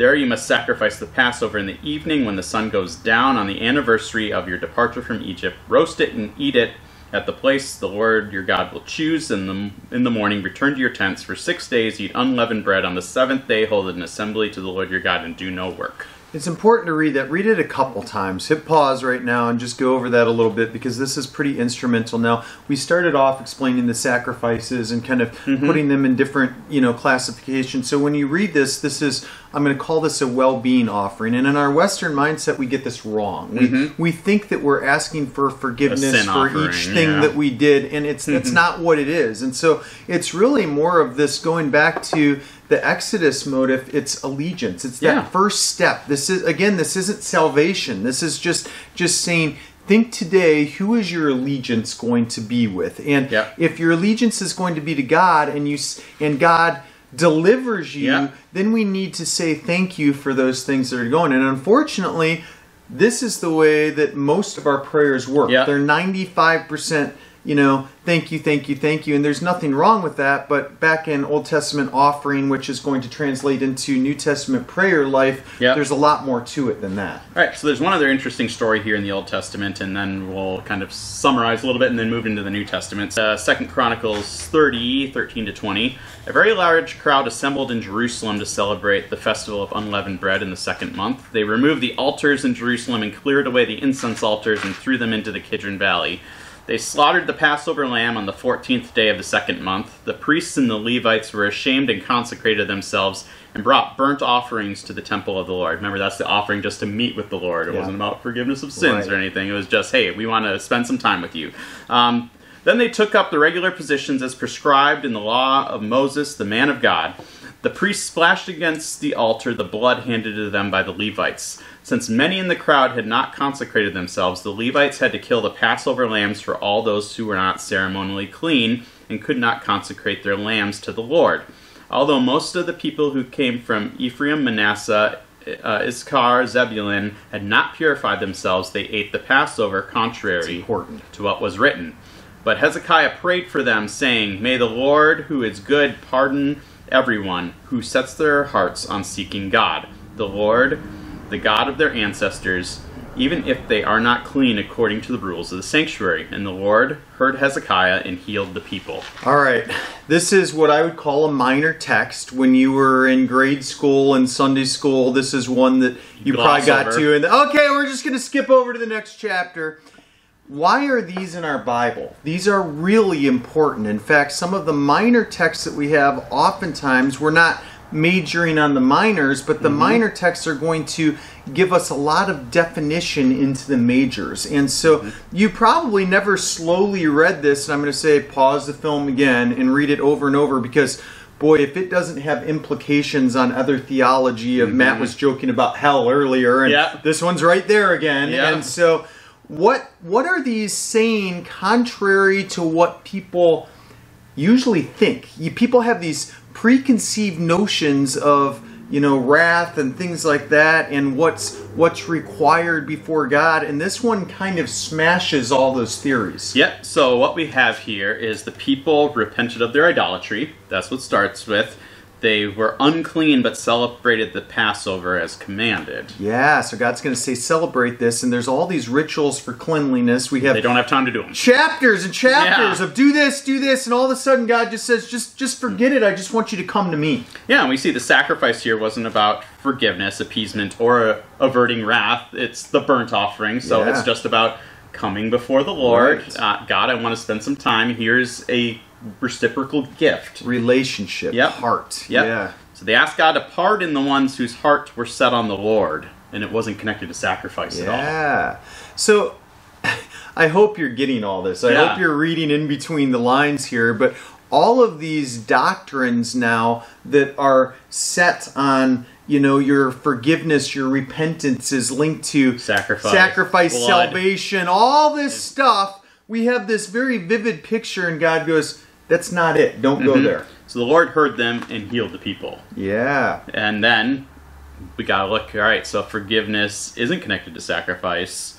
There you must sacrifice the Passover in the evening when the sun goes down on the anniversary of your departure from Egypt. Roast it and eat it at the place the Lord your God will choose. In the, in the morning, return to your tents. For six days, eat unleavened bread. On the seventh day, hold an assembly to the Lord your God and do no work. It's important to read that. Read it a couple times. Hit pause right now and just go over that a little bit because this is pretty instrumental. Now, we started off explaining the sacrifices and kind of mm-hmm. putting them in different, you know, classifications. So when you read this, this is I'm going to call this a well-being offering. And in our Western mindset, we get this wrong. We mm-hmm. we think that we're asking for forgiveness for offering, each thing yeah. that we did, and it's that's mm-hmm. not what it is. And so it's really more of this going back to the Exodus motive. It's allegiance. It's that Yeah. first step. This is again. This isn't salvation. This is just just saying. Think today. Who is your allegiance going to be with? And Yep. if your allegiance is going to be to God, and you and God delivers you, Yeah. then we need to say thank you for those things that are going. And unfortunately, this is the way that most of our prayers work. Yeah. They're 95%, you know, thank you, thank you, thank you. And there's nothing wrong with that. But back in Old Testament offering, which is going to translate into New Testament prayer life, Yeah. there's a lot more to it than that. All right, so there's one other interesting story here in the Old Testament, and then we'll kind of summarize a little bit and then move into the New Testament. Uh, Second Chronicles 30, 13 to 20. A very large crowd assembled in Jerusalem to celebrate the festival of unleavened bread in the second month. They removed the altars in Jerusalem and cleared away the incense altars and threw them into the Kidron Valley. They slaughtered the Passover lamb on the 14th day of the second month. The priests and the Levites were ashamed and consecrated themselves and brought burnt offerings to the temple of the Lord. Remember, that's the offering just to meet with the Lord. It Yeah. wasn't about forgiveness of sins Right. or anything. It was just, hey, we want to spend some time with you. Um, then they took up the regular positions as prescribed in the law of Moses, the man of God. The priests splashed against the altar the blood handed to them by the Levites. Since many in the crowd had not consecrated themselves, the Levites had to kill the Passover lambs for all those who were not ceremonially clean and could not consecrate their lambs to the Lord. Although most of the people who came from Ephraim, Manasseh, uh, Issachar, Zebulun had not purified themselves, they ate the Passover contrary to what was written. But Hezekiah prayed for them, saying, May the Lord, who is good, pardon everyone who sets their hearts on seeking God. The Lord, the God of their ancestors, even if they are not clean according to the rules of the sanctuary. And the Lord heard Hezekiah and healed the people. All right. This is what I would call a minor text. When you were in grade school and Sunday school, this is one that you Gloss probably got over. to. And okay, we're just going to skip over to the next chapter. Why are these in our Bible? These are really important. In fact, some of the minor texts that we have, oftentimes, we're not majoring on the minors, but the Mm-hmm. minor texts are going to give us a lot of definition into the majors. And so Mm-hmm. you probably never slowly read this, and I'm going to say pause the film again and read it over and over because. Boy, if it doesn't have implications on other theology, of Matt was joking about hell earlier, and Mm-hmm. This one's right there again. Yeah. And so, what what are these saying contrary to what people usually think? You, people have these preconceived notions of you know wrath and things like that, and what's what's required before God. And this one kind of smashes all those theories. Yep, so what we have here is the people repented of their idolatry. That's what starts with. They were unclean but celebrated the Passover as commanded. Yeah, so God's going to say celebrate this, and there's all these rituals for cleanliness. We have They don't have time to do them. chapters and chapters Yeah. of do this, do this, and all of a sudden God just says, just just forget it. I just want you to come to me. Yeah, and we see the sacrifice here wasn't about forgiveness, appeasement, or averting wrath. It's the burnt offering, so Yeah. it's just about coming before the Lord. Right. Uh, God, I want to spend some time. Here's a reciprocal gift. Relationship, Yep. heart. Yep. Yeah. So they asked God to pardon the ones whose hearts were set on the Lord, and it wasn't connected to sacrifice at all. Yeah. So I hope you're getting all this. I Yeah. hope you're reading in between the lines here, but all of these doctrines now that are set on you know your forgiveness your repentance is linked to Sacrifice, sacrifice blood. salvation all this stuff we have this very vivid picture and god goes that's not it don't go Mhm. there So the Lord heard them and healed the people. yeah And then we gotta look, all right, so forgiveness isn't connected to sacrifice.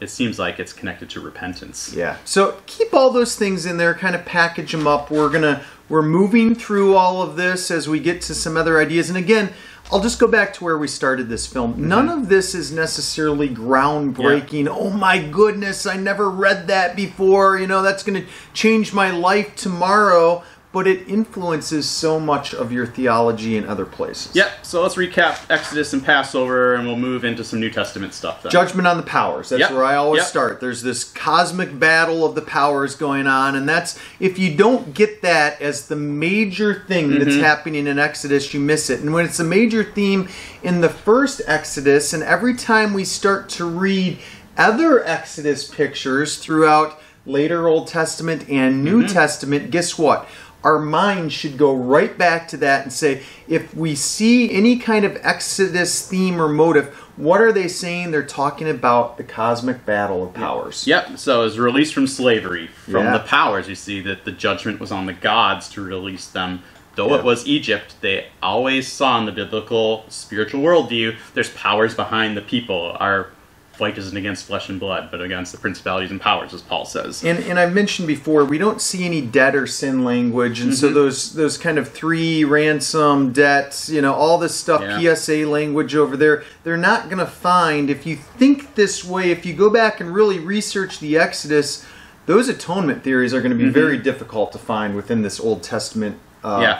It seems like it's connected to repentance. Yeah. So keep all those things in there, kind of package them up. We're gonna we're moving through all of this as we get to some other ideas. And again, I'll just go back to where we started this film. Mm-hmm. None of this is necessarily groundbreaking. Oh my goodness, I never read that before. You know, that's gonna change my life tomorrow. But it influences so much of your theology in other places. Yep, so let's recap Exodus and Passover, and we'll move into some New Testament stuff then. Judgment on the powers. That's Yep. where I always Yep. start. There's this cosmic battle of the powers going on, and that's if you don't get that as the major thing that's Mm-hmm. happening in Exodus, you miss it. And when it's a major theme in the first Exodus, and every time we start to read other Exodus pictures throughout later Old Testament and New Mm-hmm. Testament, guess what? Our mind should go right back to that and say, if we see any kind of Exodus theme or motive, what are they saying? They're talking about the cosmic battle of powers. Yep, so as released from slavery, from Yeah. the powers, you see that the judgment was on the gods to release them. Though Yeah. it was Egypt, they always saw in the biblical spiritual worldview, there's powers behind the people. Our fight isn't against flesh and blood, but against the principalities and powers, as Paul says. And, and I've mentioned before, we don't see any debt or sin language, and so Mhm. those those kind of three ransom debts, you know, all this stuff, Yeah. PSA language over there, they're not going to find. If you think this way, if you go back and really research the Exodus, those atonement theories are going to be Mhm. very difficult to find within this Old Testament. Uh, yeah.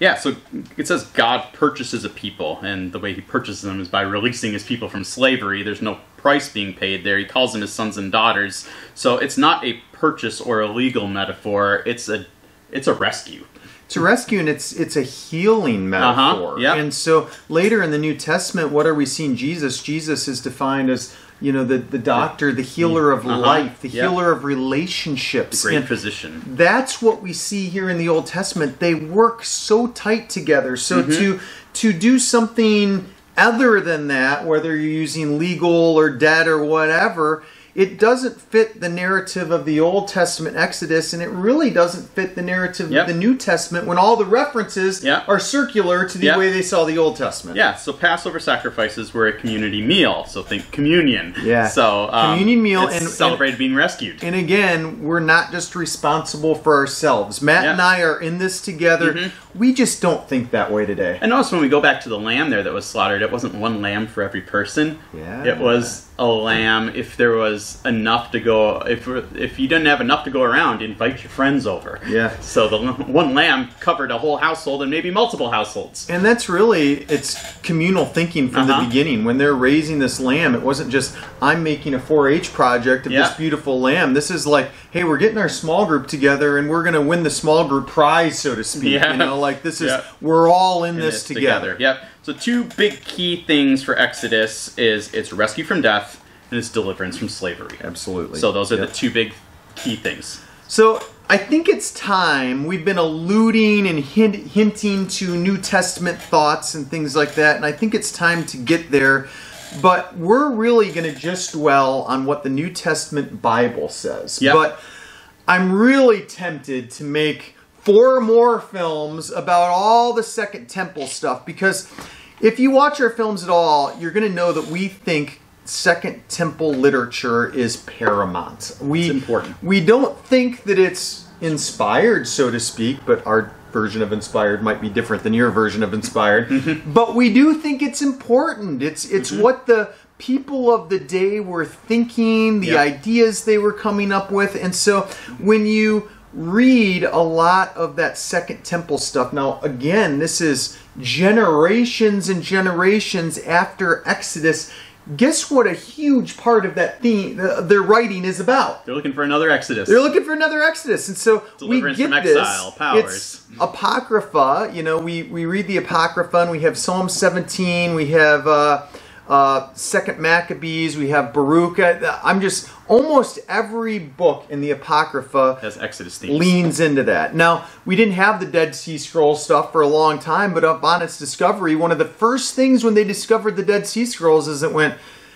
Yeah, so it says God purchases a people, and the way he purchases them is by releasing his people from slavery. There's no price being paid there. He calls them his sons and daughters. So it's not a purchase or a legal metaphor. It's a it's a rescue. It's a rescue and it's it's a healing metaphor. Uh-huh, yep. And so later in the New Testament, what are we seeing Jesus? Jesus is defined as you know the, the doctor, the healer of Uh-huh, life, the yep. healer of relationships. The great And physician. that's what we see here in the Old Testament. They work so tight together. So Mm-hmm. to to do something other than that, whether you're using legal or debt or whatever, it doesn't fit the narrative of the Old Testament Exodus, and it really doesn't fit the narrative Yep. of the New Testament when all the references Yep. are circular to the Yep. way they saw the Old Testament. Yeah, so Passover sacrifices were a community meal. So think communion. Yeah. So um, Communion meal and- celebrated being rescued. And again, we're not just responsible for ourselves. Matt and I are in this together. Mhm. We just don't think that way today. And also, when we go back to the lamb there that was slaughtered, it wasn't one lamb for every person. Yeah. It was a lamb if there was enough to go. If if you didn't have enough to go around, invite your friends over. Yeah. So the one lamb covered a whole household and maybe multiple households. And that's really it's communal thinking from Uh-huh. the beginning. When they're raising this lamb, it wasn't just I'm making a 4-H project of Yeah. this beautiful lamb. This is like, hey, we're getting our small group together and we're going to win the small group prize, so to speak. Yeah. You know, like this is Yeah. we're all in in this together. Yep. So two big key things for Exodus is its rescue from death and its deliverance from slavery. Absolutely. So those are Yep. the two big key things. So I think it's time. We've been alluding and hint, hinting to New Testament thoughts and things like that, and I think it's time to get there. But we're really going to just dwell on what the New Testament Bible says. Yep. But I'm really tempted to make four more films about all the Second Temple stuff because if you watch our films at all, you're going to know that we think Second Temple literature is paramount. We It's important. we don't think that it's inspired, so to speak, but our version of inspired might be different than your version of inspired. Mm-hmm. but we do think it's important. It's it's mm-hmm. what the people of the day were thinking, the Yep. ideas they were coming up with, and so when you read a lot of that second temple stuff now again this is generations and generations after exodus guess what a huge part of that theme uh, their writing is about They're looking for another Exodus. they're looking for another Exodus, and so Deliverance we get from this. exile, powers. It's apocrypha. You know, we we read the apocrypha, and we have Psalm 17. We have uh, uh, Second Maccabees. We have Baruch. I- I'm just almost every book in the apocrypha has Exodus themes. leans into that. Now, we didn't have the Dead Sea Scroll stuff for a long time, but upon its discovery, one of the first things when they discovered the Dead Sea Scrolls is it went,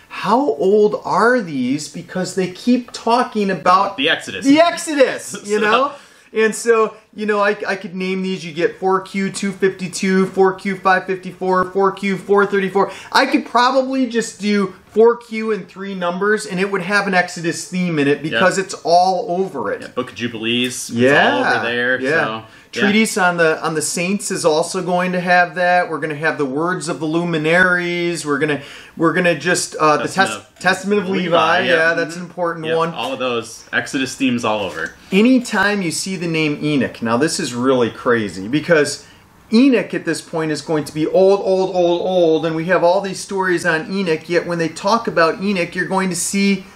how old are these? Because they keep talking about the Exodus. the Exodus, you know? And so, you know, I, I could name these. You get 4Q 252, 4Q 554, 4Q 434. I could probably just do 4Q and three numbers and it would have an Exodus theme in it because Yeah. it's all over it. Yeah, Book of Jubilees. Yeah, It's all over there. Yeah. So, yeah. Treatise on the on the saints is also going to have that. We're going to have the words of the luminaries. We're gonna we're gonna just uh, the Testament test, of Testament of Levi. Levi, Yeah, yeah. that's an important Yeah, one. all of those Exodus themes all over. Anytime you see the name Enoch, now this is really crazy because Enoch at this point is going to be old, old, old, old, and we have all these stories on Enoch. Yet when they talk about Enoch, you're going to see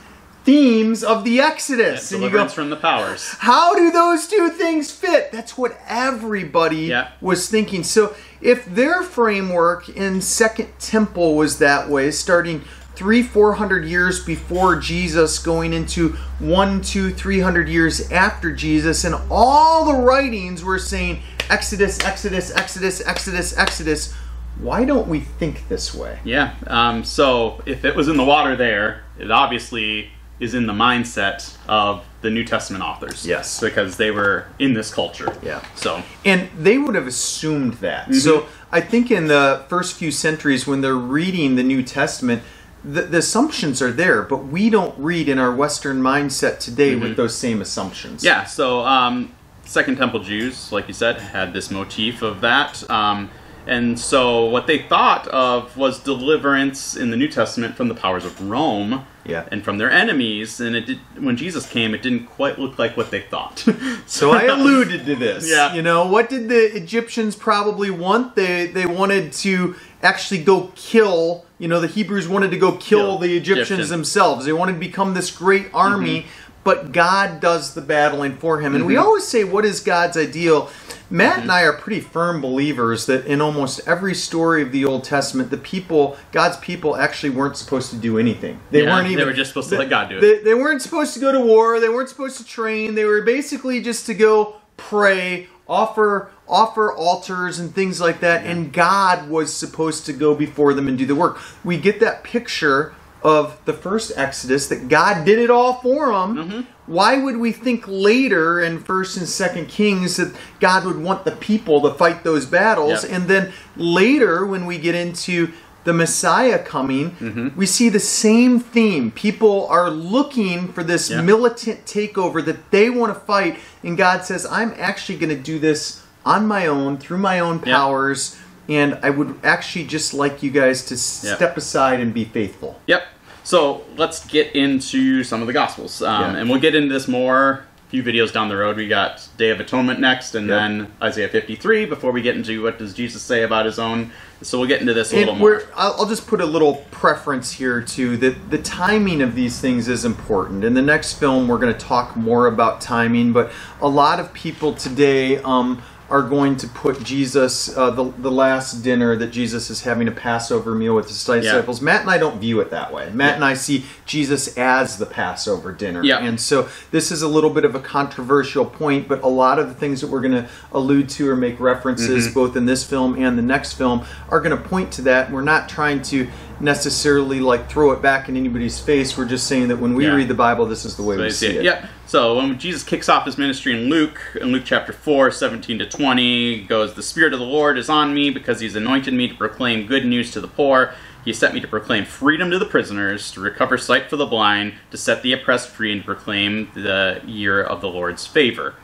themes of the Exodus, and you go, from the powers. how do those two things fit? That's what everybody Yeah. was thinking. So if their framework in Second Temple was that way, starting three, four hundred years before Jesus, going into one, two, three hundred years after Jesus, and all the writings were saying Exodus, Exodus, Exodus, Exodus, Exodus. Why don't we think this way? Yeah. Um, so if it was in the water there, it obviously is in the mindset of the New Testament authors. Yes. Because they were in this culture. Yeah. So And they would have assumed that. Mm-hmm. So I think in the first few centuries, when they're reading the New Testament, the, the assumptions are there, but we don't read in our Western mindset today with those same assumptions. Mm-hmm. yeah. So um, Second Temple Jews, like you said, had this motif of that. Um, and so what they thought of was deliverance in the New Testament from the powers of Rome. Yeah. And from their enemies, and it did, when Jesus came, it didn't quite look like what they thought. So I alluded to this. Yeah. You know, what did the Egyptians probably want? They they wanted to actually go kill, you know, the Hebrews wanted to go kill, Kill the Egyptians Egyptians. themselves. They wanted to become this great army, mm-hmm. but God does the battling for him. And we mm-hmm. always say what is God's ideal? Matt and I are pretty firm believers that in almost every story of the Old Testament, the people, God's people, actually weren't supposed to do anything. They Yeah, weren't even. they were just supposed to let God do it. They, they weren't supposed to go to war. They weren't supposed to train. They were basically just to go pray, offer offer altars and things like that. And God was supposed to go before them and do the work. We get that picture of the first Exodus that God did it all for them. Mm-hmm. Why would we think later in First and Second Kings that God would want the people to fight those battles? Yep. And then later, when we get into the Messiah coming, Mm-hmm. we see the same theme. People are looking for this Yeah. militant takeover that they want to fight, and God says, I'm actually going to do this on my own through my own powers, and I would actually just like you guys to step aside and be faithful. Yep. So let's get into some of the Gospels, um, Yeah. and we'll get into this more. A few videos down the road, we got Day of Atonement next, and Yep. then Isaiah 53 before we get into what does Jesus say about his own. So we'll get into this a little And more. I'll, I'll just put a little preference here too that the timing of these things is important. In the next film, we're going to talk more about timing, but a lot of people today um, are going to put Jesus, uh, the, the last dinner that Jesus is having a Passover meal with his disciples. Matt and I don't view it that way. Matt Yeah. and I see Jesus as the Passover dinner. Yeah. And so this is a little bit of a controversial point, but a lot of the things that we're going to allude to or make references Mm-hmm. both in this film and the next film are going to point to that. We're not trying to necessarily like throw it back in anybody's face. We're just saying that when we Yeah. read the Bible, this is the way So we see it. Yeah. So when Jesus kicks off his ministry in Luke, in Luke chapter 4, 17 to 20, goes, The Spirit of the Lord is on me because he's anointed me to proclaim good news to the poor. He sent me to proclaim freedom to the prisoners, to recover sight for the blind, to set the oppressed free, and to proclaim the year of the Lord's favor.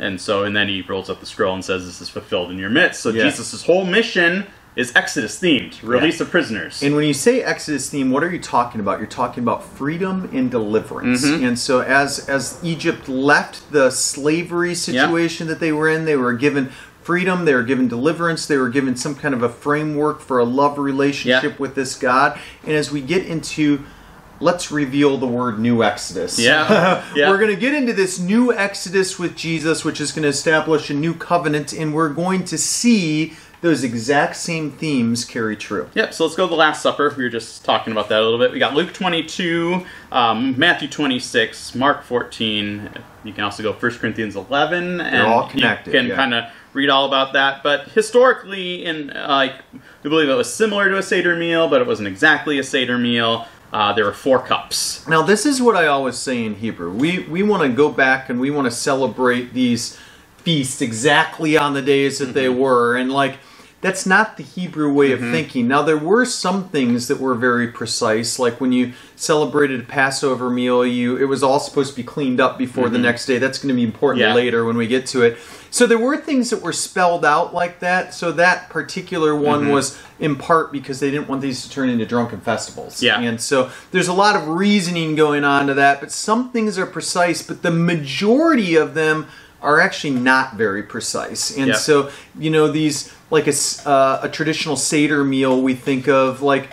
And so, and then he rolls up the scroll and says, This is fulfilled in your midst. So Yeah. Jesus' whole mission is Exodus themed, release of prisoners. And when you say Exodus theme, what are you talking about? You're talking about freedom and deliverance. Mm-hmm. And so as as Egypt left the slavery situation that they were in, they were given freedom, they were given deliverance, they were given some kind of a framework for a love relationship Yeah. with this God. And as we get into let's reveal the word new exodus. Yeah. Yeah. We're going to get into this new exodus with Jesus which is going to establish a new covenant and we're going to see those exact same themes carry true. Yep, so let's go to the Last Supper. We were just talking about that a little bit. We got Luke 22, um, Matthew 26, Mark 14. You can also go 1 Corinthians 11. and all connected, You can yeah. kind of read all about that. But historically, in uh, like we believe it was similar to a Seder meal, but it wasn't exactly a Seder meal. Uh, there were four cups. Now, this is what I always say in Hebrew. We we want to go back and we want to celebrate these feasts exactly on the days that they were, and like that's not the Hebrew way of mm-hmm. thinking. Now, there were some things that were very precise, like when you celebrated a Passover meal, you it was all supposed to be cleaned up before the mm-hmm. next day. That's going to be important Yeah. later when we get to it. So there were things that were spelled out like that. So that particular one mm-hmm. was in part because they didn't want these to turn into drunken festivals. Yeah. And so there's a lot of reasoning going on to that, but some things are precise, but the majority of them are actually not very precise. And Yeah. so, you know, these like a, uh, a traditional Seder meal we think of like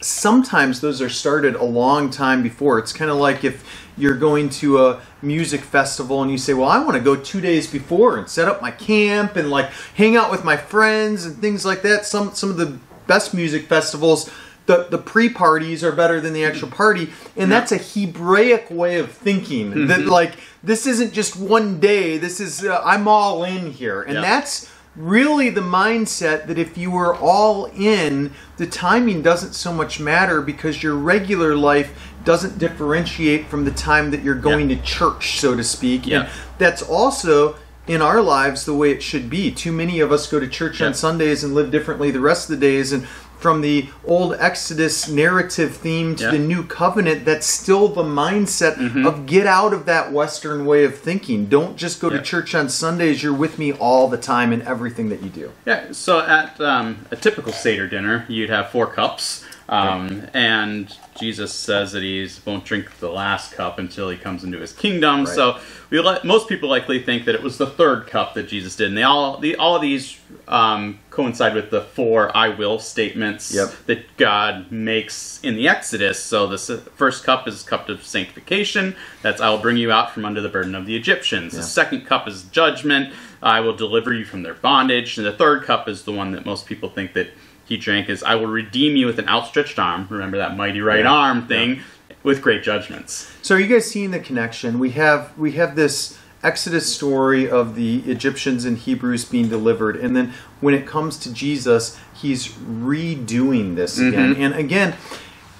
sometimes those are started a long time before. It's kind of like if you're going to a music festival and you say, "Well, I want to go 2 days before and set up my camp and like hang out with my friends and things like that." Some some of the best music festivals the, the pre-parties are better than the actual party and that's a hebraic way of thinking that like this isn't just one day this is uh, i'm all in here and Yeah. that's really the mindset that if you are all in, the timing doesn't so much matter because your regular life doesn't differentiate from the time that you're going Yeah. to church, so to speak. Yeah. And that's also in our lives the way it should be. Too many of us go to church Yeah. on Sundays and live differently the rest of the days and from the old Exodus narrative theme to Yeah. the new covenant, that's still the mindset Mm-hmm. of get out of that Western way of thinking. Don't just go Yeah. to church on Sundays. You're with me all the time in everything that you do. Yeah, so at um, a typical Seder dinner, you'd have four cups, um, and Jesus says that he won't drink the last cup until he comes into his kingdom. Right. So we let, most people likely think that it was the third cup that Jesus did, and they all the, all of these um, coincide with the four "I will" statements Yep. that God makes in the Exodus. So the first cup is cup of sanctification. That's I will bring you out from under the burden of the Egyptians. The second cup is judgment. I will deliver you from their bondage. And the third cup is the one that most people think that he drank is I will redeem you with an outstretched arm. Remember that mighty right Yeah. arm thing with great judgments. So are you guys seeing the connection? We have we have this Exodus story of the Egyptians and Hebrews being delivered, and then when it comes to Jesus, he's redoing this mm-hmm. again. And again,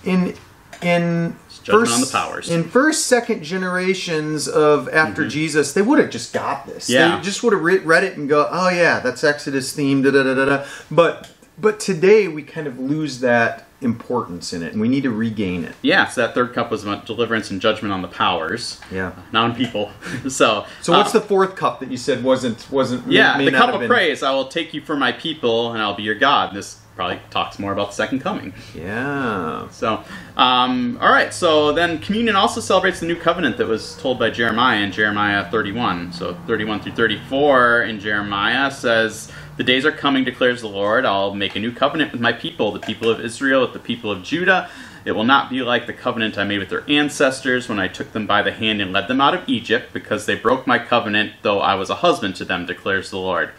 in in first, on the powers. in first second generations of after mm-hmm. Jesus, they would have just got this. Yeah. They just would have re- read it and go, "Oh yeah, that's Exodus theme." Da da da da da. But but today we kind of lose that importance in it, and we need to regain it. Yeah, so that third cup was about deliverance and judgment on the powers, Yeah. not on people. so, So what's uh, the fourth cup that you said wasn't wasn't? yeah? may The cup of been- praise. I will take you for my people, and I'll be your God. This probably talks more about the second coming. Yeah. So, um, all right. So then, communion also celebrates the new covenant that was told by Jeremiah in Jeremiah 31. So 31 through 34 in Jeremiah says, "The days are coming," declares the Lord. "I'll make a new covenant with my people, the people of Israel, with the people of Judah." It will not be like the covenant I made with their ancestors when I took them by the hand and led them out of Egypt, because they broke my covenant, though I was a husband to them, declares the Lord.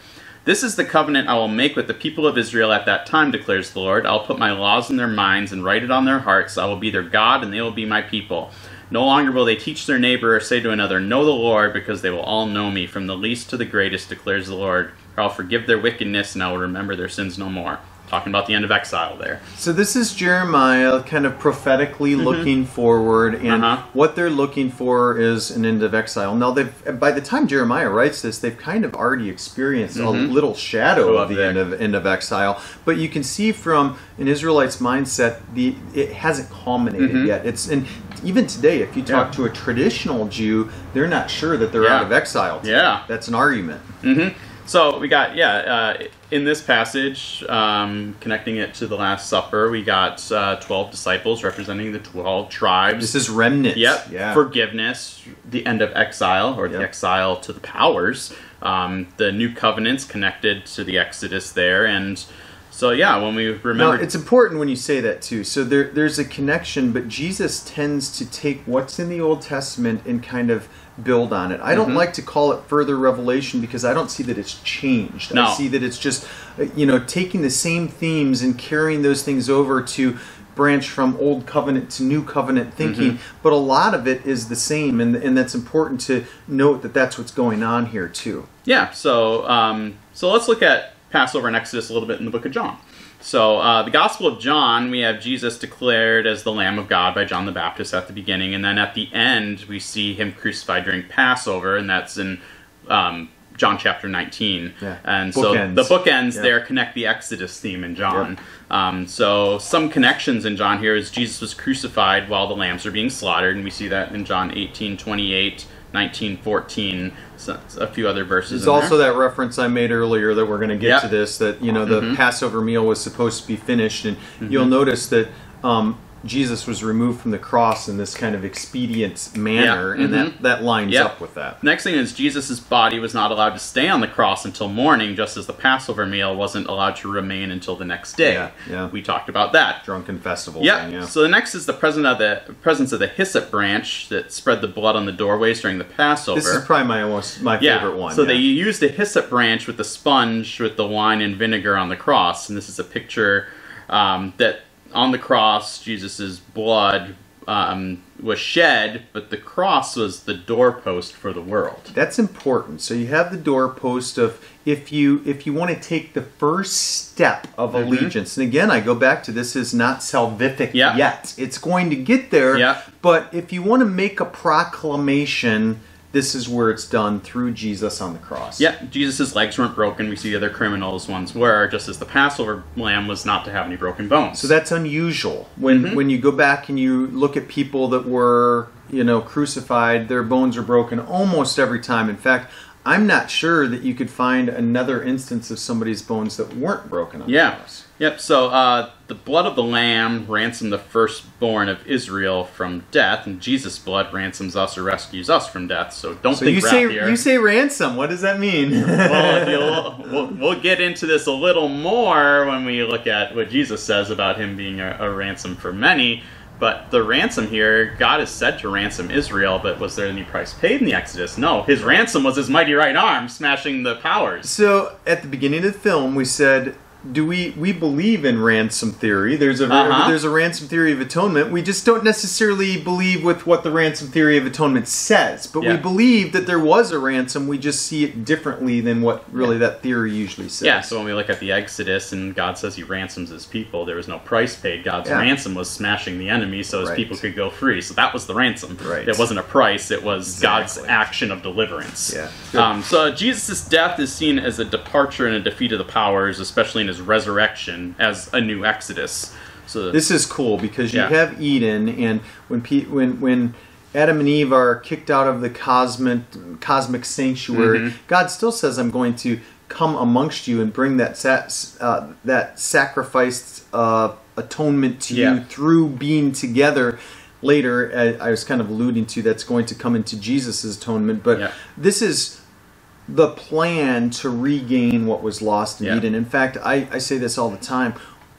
This is the covenant I will make with the people of Israel at that time, declares the Lord. I'll put my laws in their minds and write it on their hearts. I will be their God, and they will be my people. No longer will they teach their neighbor or say to another, Know the Lord, because they will all know me, from the least to the greatest, declares the Lord. Or I'll forgive their wickedness, and I will remember their sins no more. Talking about the end of exile there. So this is Jeremiah kind of prophetically looking forward, and Mm-hmm. Uh-huh. what they're looking for is an end of exile. Now, they've by the time Jeremiah writes this, they've kind of already experienced a little shadow of the there. end of end of exile. But you can see from an Israelite's mindset, the it hasn't culminated yet. It's and even today, if you talk Mm-hmm. Yeah. to a traditional Jew, they're not sure that they're Yeah. out of exile. today. Yeah. that's an argument. So we got yeah uh, in this passage um, connecting it to the Last Supper we got uh, twelve disciples representing the twelve tribes. This is remnant. Yep. Yeah. Forgiveness, the end of exile, or the exile to the powers. Um, the new covenants connected to the Exodus there, and so yeah, when we No, remember, it's important when you say that too. So there, there's a connection, but Jesus tends to take what's in the Old Testament and kind of build on it. I don't Mm-hmm. like to call it further revelation because I don't see that it's changed. No. I see that it's just, uh, you know, taking the same themes and carrying those things over to branch from old covenant to new covenant thinking Mm-hmm. but a lot of it is the same and, and that's important to note that that's what's going on here too Yeah, so um, so let's look at Passover and Exodus a little bit in the book of John. So uh, the Gospel of John, we have Jesus declared as the Lamb of God by John the Baptist at the beginning, and then at the end we see him crucified during Passover, and that's in um, John chapter 19. Yeah. And so Bookends. the bookends Yeah. there connect the Exodus theme in John. Um, so some connections in John here is Jesus was crucified while the lambs are being slaughtered, and we see that in John 18, 28, 19, 14, so, a few other verses. There's also there. that reference I made earlier that we're going to get Yep. to this that you know the Mm-hmm. Passover meal was supposed to be finished, and you'll notice that um, Jesus was removed from the cross in this kind of expedient manner, Yeah. and that that lines Yep. up with that. Next thing is Jesus' body was not allowed to stay on the cross until morning, just as the Passover meal wasn't allowed to remain until the next day. Yeah, yeah. We talked about that. Drunken festival. Yeah. Thing, yeah. So the next is the presence of the presence of the hyssop branch that spread the blood on the doorways during the Passover. this is probably my most my yeah. favorite one. So yeah. they used a hyssop branch with the sponge with the wine and vinegar on the cross, and this is a picture um, that on the cross Jesus' blood um, was shed, but the cross was the doorpost for the world. That's important. So you have the doorpost of if you if you want to take the first step of Mm-hmm. allegiance. And again, I go back to this is not salvific Yeah. yet. It's going to get there. Yeah. But if you want to make a proclamation, this is where it's done through Jesus on the cross. Yeah, Jesus' legs weren't broken. We see the other criminals' ones were, just as the Passover lamb was not to have any broken bones. So that's unusual. When Mm-hmm. when you go back and you look at people that were, you know, crucified, their bones are broken almost every time. In fact, I'm not sure that you could find another instance of somebody's bones that weren't broken on Yeah. cross. Yep. So uh, the blood of the lamb ransomed the firstborn of Israel from death, and Jesus' blood ransoms us or rescues us from death. So don't So think you say here. you say ransom. What does that mean? well, you'll, we'll, we'll get into this a little more when we look at what Jesus says about him being a, a ransom for many. But the ransom here, God is said to ransom Israel, but was there any price paid in the Exodus? No. His ransom was his mighty right arm smashing the powers. So at the beginning of the film, we said, "Do we we believe in ransom theory? There's a Uh-huh. there's a ransom theory of atonement. We just don't necessarily believe with what the ransom theory of atonement says, but we believe that there was a ransom. We just see it differently than what really that theory usually says. Yeah, so when we look at the Exodus and God says he ransoms his people, there was no price paid. God's Yeah. ransom was smashing the enemy so his Right. people could go free. So that was the ransom. Right. It wasn't a price, it was God's action of deliverance. Yeah. Um, so Jesus' death is seen as a departure and a defeat of the powers, especially in his resurrection as a new Exodus. So This is cool because you Yeah. have Eden, and when Pe- when when Adam and Eve are kicked out of the cosmic cosmic sanctuary, Mm-hmm. God still says, "I'm going to come amongst you and bring that sa- uh, that sacrificed uh, atonement to Yeah. you through being together." Later, I, I was kind of alluding to that's going to come into Jesus' atonement, but Yeah. this is the plan to regain what was lost in Yeah. Eden. In fact, I, I say this all the time.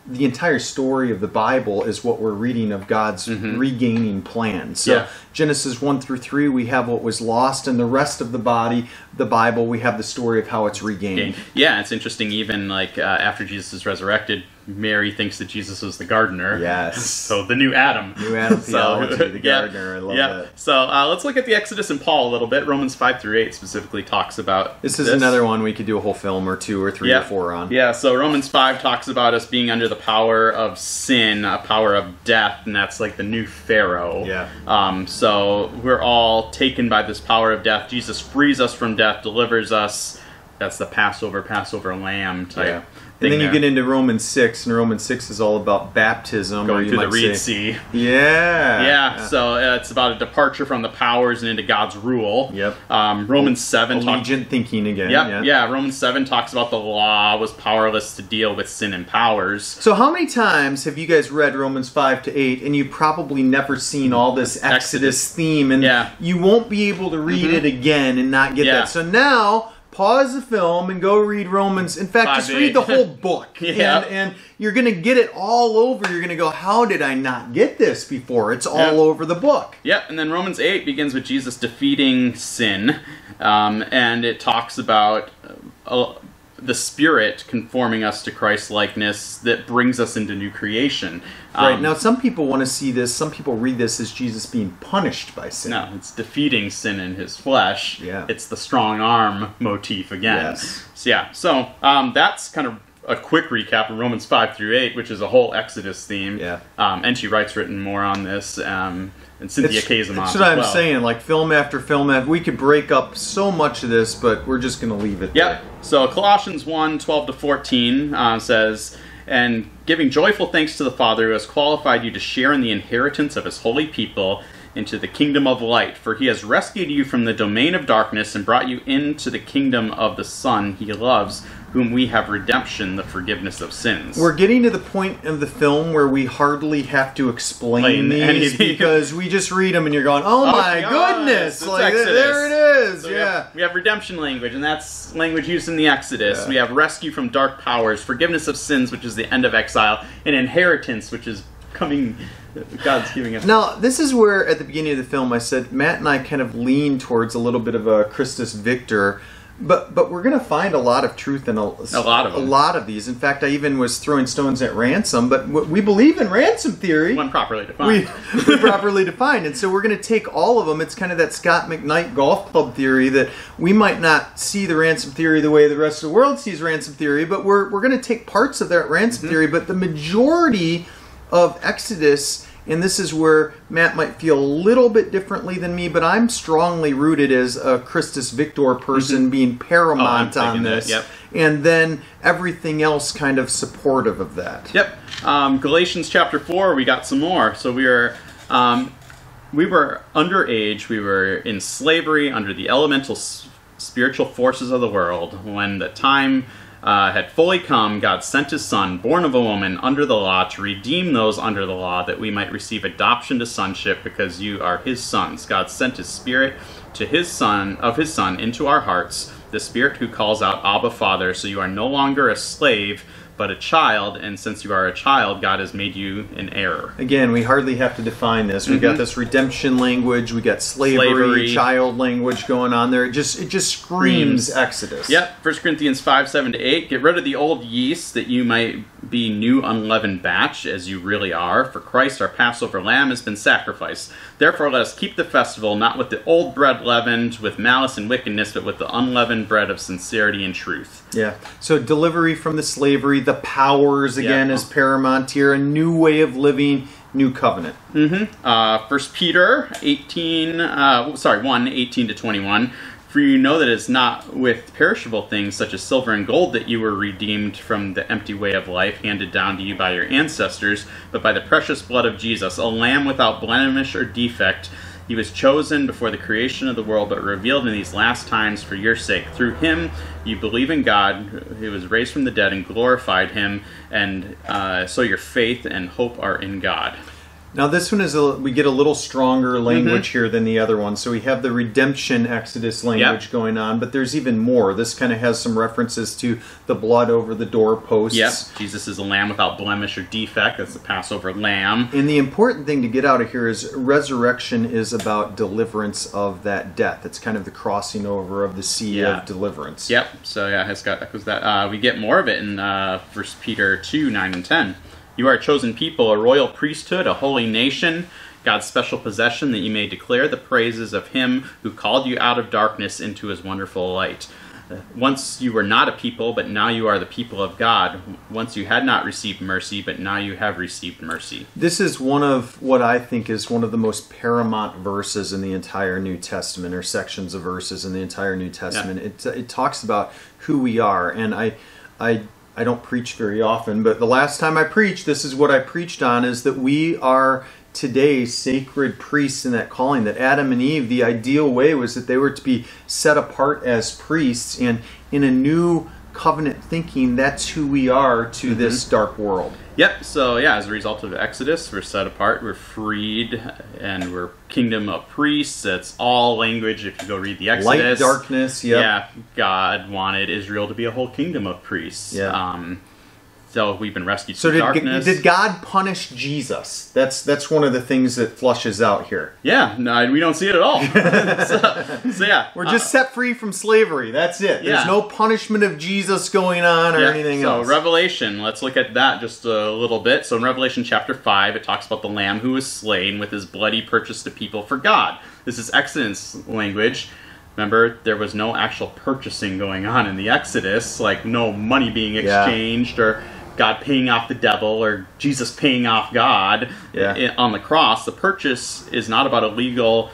The entire story of the Bible is what we're reading of God's regaining plan. So Mm-hmm. Yeah. Genesis one through three, we have what was lost, and the rest of the body, the Bible, we have the story of how it's regained. Yeah, it's interesting. Even like uh, after Jesus is resurrected, Mary thinks that Jesus was the gardener. Yes. So the new Adam. New Adam theology, the yeah, gardener, I love yeah. that. So uh, let's look at the Exodus and Paul a little bit. Romans five through eight specifically talks about This is another one we could do a whole film or two or three yeah. or four on. Yeah, so Romans 5 talks about us being under the power of sin, a power of death, and that's like the new Pharaoh. Yeah. Um, so we're all taken by this power of death. Jesus frees us from death, delivers us. That's the Passover, Passover lamb type. Yeah. And then you get into Romans 6, and Romans 6 is all about baptism. or going you through the Reed say- Sea. Yeah. Yeah, so uh, it's about a departure from the powers and into God's rule. Yep. Um, Romans 7 talks Allegiant thinking again. Yep, yeah. yeah. Romans 7 talks about the law was powerless to deal with sin and powers. So how many times have you guys read Romans 5 to 8 and you've probably never seen all this Exodus, Exodus. theme and Yeah. you won't be able to read it again and not get Yeah. that. So now pause the film and go read Romans. In fact, Five just read the whole book. Yeah. And, and you're going to get it all over. You're going to go, how did I not get this before? It's all Yeah. over the book. Yep, and then Romans 8 begins with Jesus defeating sin, um, and it talks about uh, the Spirit conforming us to Christ's likeness that brings us into new creation. Right. Um, Now, some people want to see this. Some people read this as Jesus being punished by sin. No, it's defeating sin in his flesh. Yeah. It's the strong arm motif again. Yes. So, yeah, so um, that's kind of a quick recap of Romans 5 through 8, which is a whole Exodus theme. Yeah. Um, and she writes written more on this, um, and Cynthia It's- That's what I'm well. saying. Like film after film after, we could break up so much of this, but we're just going to leave it. Yep. So Colossians 1 12 to 14 uh, says, And giving joyful thanks to the Father who has qualified you to share in the inheritance of his holy people into the kingdom of light. For he has rescued you from the domain of darkness and brought you into the kingdom of the Son he loves, whom we have redemption, the forgiveness of sins. We're getting to the point of the film where we hardly have to explain these anything. because we just read them and you're going, "Oh, oh my yes, goodness!" Like Exodus. there it is. So we yeah. have, we have redemption language, and that's language used in the Exodus. Yeah. We have rescue from dark powers, forgiveness of sins, which is the end of exile, and inheritance, which is coming. God's giving us. Now, this is where at the beginning of the film I said Matt and I kind of lean towards a little bit of a Christus Victor, but but we're going to find a lot of truth in a, A lot of a lot of these. In fact, I even was throwing stones at ransom, but we believe in ransom theory. When properly defined. we properly defined. And so we're going to take all of them. It's kind of that Scot McKnight golf club theory that we might not see the ransom theory the way the rest of the world sees ransom theory, but we're, we're going to take parts of that ransom Mm-hmm. theory. But the majority of Exodus, and this is where Matt might feel a little bit differently than me, but I'm strongly rooted as a Christus Victor person being paramount Mm-hmm. Oh, on that, this. yep. And then everything else kind of supportive of that. Yep. Um, Galatians chapter four. We got some more. So we are. um, we were underage. We were in slavery under the elemental s- spiritual forces of the world. When the time uh, had fully come, God sent His Son, born of a woman, under the law, to redeem those under the law, that we might receive adoption to sonship, because you are His sons. God sent His Spirit to His Son of His Son into our hearts the Spirit who calls out Abba Father, so you are no longer a slave, but a child, and since you are a child, God has made you an heir. Again, we hardly have to define this. We've got this redemption language, we got slavery, Mm-hmm. Slavery. child language going on there. It just it just screams Screams. Exodus. Yep, 1 Corinthians 5 7 to 8. Get rid of the old yeast that you might be new unleavened batch, as you really are. For Christ, our Passover lamb, has been sacrificed. Therefore, let us keep the festival not with the old bread leavened with malice and wickedness, but with the unleavened bread of sincerity and truth. Yeah. So delivery from the slavery, the powers again Yeah. is paramount here, a new way of living, new covenant. Uh, 1 Peter 18, uh, sorry, 1, 18 to 21. For you know that it's not with perishable things such as silver and gold that you were redeemed from the empty way of life handed down to you by your ancestors, but by the precious blood of Jesus, a lamb without blemish or defect. He was chosen before the creation of the world, but revealed in these last times for your sake. Through him, you believe in God, who was raised from the dead and glorified him, and uh, so your faith and hope are in God. Now this one is a, we get a little stronger language here than the other one. So we have the redemption Exodus language Yep. going on, but there's even more. This kind of has some references to the blood over the doorposts. Yep, Jesus is a lamb without blemish or defect. That's the Passover lamb. And the important thing to get out of here is resurrection is about deliverance of that death. It's kind of the crossing over of the sea Yeah. of deliverance. Yep. So yeah, it's got echoes that. Uh, we get more of it in uh, First Peter two nine and ten. You are a chosen people, a royal priesthood, a holy nation, God's special possession, that you may declare the praises of Him who called you out of darkness into His wonderful light. Uh, Once you were not a people, but now you are the people of God. Once you had not received mercy, but now you have received mercy. This is one of what I think is one of the most paramount verses in the entire New Testament, or sections of verses in the entire New Testament. It, it talks about who we are, and I, I, I don't preach very often, but the last time I preached, this is what I preached on: is that we are today sacred priests in that calling. That Adam and Eve, the ideal way was that they were to be set apart as priests, and in a new covenant thinking, that's who we are to this dark world. Yep. So yeah, as a result of Exodus, we're set apart, we're freed, and we're kingdom of priests. It's all language. If you go read the Exodus, Light, darkness, yep. yeah, God wanted Israel to be a whole kingdom of priests. Yeah. Um, so we've been rescued So from did, darkness. did God punish Jesus? That's that's one of the things that flushes out here. Yeah. No, we don't see it at all. so, so, yeah, We're just uh, set free from slavery. That's it. Yeah. There's no punishment of Jesus going on or Yeah, anything so else. So Revelation, let's look at that just a little bit. So in Revelation chapter 5, it talks about the lamb who was slain with his blood he purchased a people for God. This is Exodus language. Remember, there was no actual purchasing going on in the Exodus, like no money being Yeah. exchanged or God paying off the devil or Jesus paying off God Yeah. Eh, on the cross. The purchase is not about a legal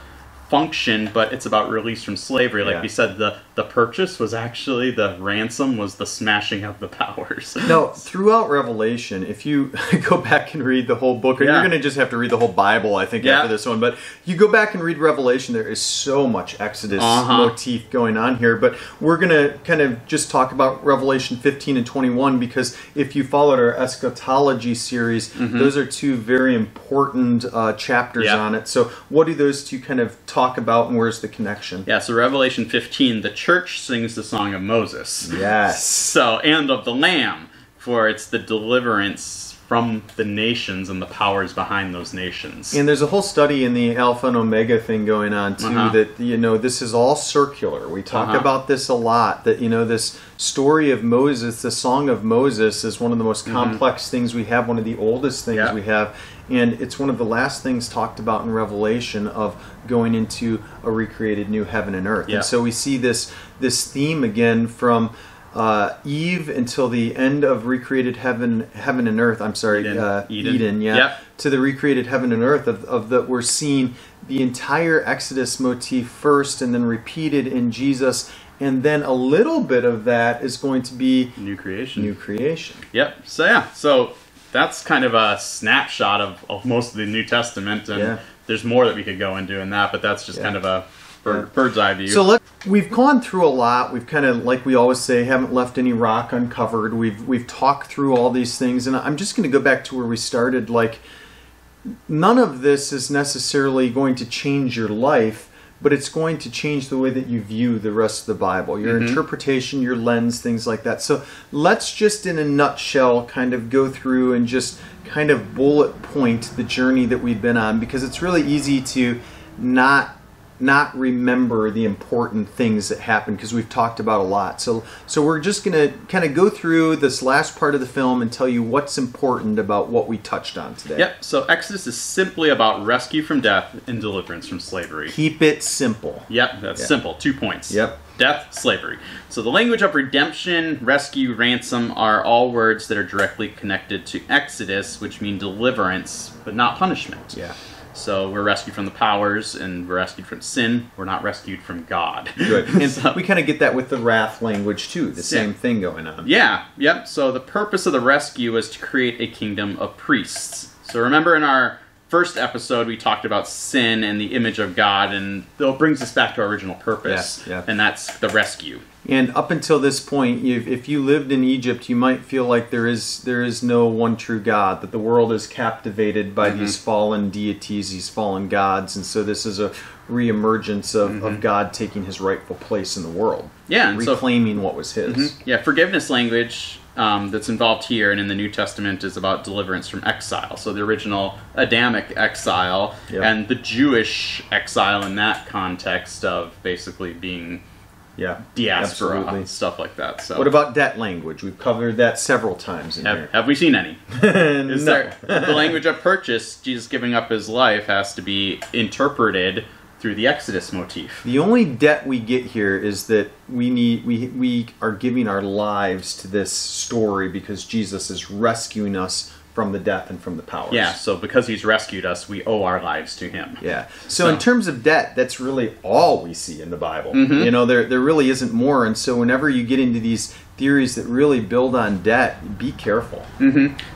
function, but it's about release from slavery. Like Yeah. we said, the the purchase was actually the ransom was the smashing of the powers. no, throughout Revelation, if you go back and read the whole book, and Yeah. you're going to just have to read the whole Bible, I think, Yeah. after this one. But you go back and read Revelation, there is so much Exodus Uh-huh. motif going on here. But we're going to kind of just talk about Revelation 15 and 21 because if you followed our eschatology series, those are two very important uh, chapters Mm-hmm. Yeah. on it. So, what do those two kind of talk about, and where's the connection? Yeah, so Revelation 15, the church sings the song of Moses. Yes. So, and of the Lamb, for it's the deliverance from the nations and the powers behind those nations. And there's a whole study in the Alpha and Omega thing going on too. Uh-huh. That you know, this is all circular. We talk Uh-huh. about this a lot. That you know, this story of Moses, the Song of Moses, is one of the most complex things we have. One of the oldest things Mm-hmm. Yeah. we have, and it's one of the last things talked about in Revelation of going into a recreated new heaven and earth. Yeah. And so we see this this theme again from. Uh, Eve until the end of recreated heaven, heaven and earth. I'm sorry, Eden. Uh, Eden. Eden. Yeah, Yep. to the recreated heaven and earth of, of that we're seeing the entire exodus motif first and then repeated in jesus and then a little bit of that is going to be New creation. new creation Yep. So yeah, so that's kind of a snapshot of, of most of the New Testament, and Yeah. there's more that we could go into in that, but that's just Yeah. kind of a bird, Yeah. bird's eye view. so let we've gone through a lot we've kind of like we always say haven't left any rock uncovered we've we've talked through all these things and i'm just going to go back to where we started like none of this is necessarily going to change your life but it's going to change the way that you view the rest of the bible your mm-hmm. interpretation your lens things like that so let's just in a nutshell kind of go through and just kind of bullet point the journey that we've been on because it's really easy to not not remember the important things that happen because we've talked about a lot. So so we're just going to kind of go through this last part of the film and tell you what's important about what we touched on today. Yep. So Exodus is simply about rescue from death and deliverance from slavery. Keep it simple. Yep, that's Yeah. simple. Two points. Yep. Death, slavery. So the language of redemption, rescue, ransom are all words that are directly connected to Exodus, which mean deliverance, but not punishment. Yeah. So we're rescued from the powers, and we're rescued from sin. We're not rescued from God. Good. And So- we kind of get that with the wrath language too. The same thing going on. Yeah, yep. So the purpose of the rescue was to create a kingdom of priests. So remember in our first episode we talked about sin and the image of God, and it brings us back to our original purpose, Yeah, yeah. and that's the rescue. And up until this point, you if you lived in Egypt, you might feel like there is there is no one true God. That the world is captivated by mm-hmm. these fallen deities, these fallen gods, and so this is a reemergence of, of mm-hmm. God taking His rightful place in the world. Yeah, and so- reclaiming what was His. Mm-hmm. Yeah, forgiveness language um, that's involved here and in the New Testament is about deliverance from exile. So the original Adamic exile Yep. and the Jewish exile in that context of basically being Yeah, diaspora absolutely. stuff like that. So What about debt language? We've covered that several times in have, have we seen any? here. Is No. there the language of purchase? Jesus giving up his life has to be interpreted through the Exodus motif. The only debt we get here is that we need we we are giving our lives to this story because Jesus is rescuing us from the death and from the powers. Yeah, so because he's rescued us, we owe our lives to him. Yeah. So, So- in terms of debt, that's really all we see in the Bible. Mm-hmm. You know, there there really isn't more. And so whenever you get into these theories that really build on debt, be careful.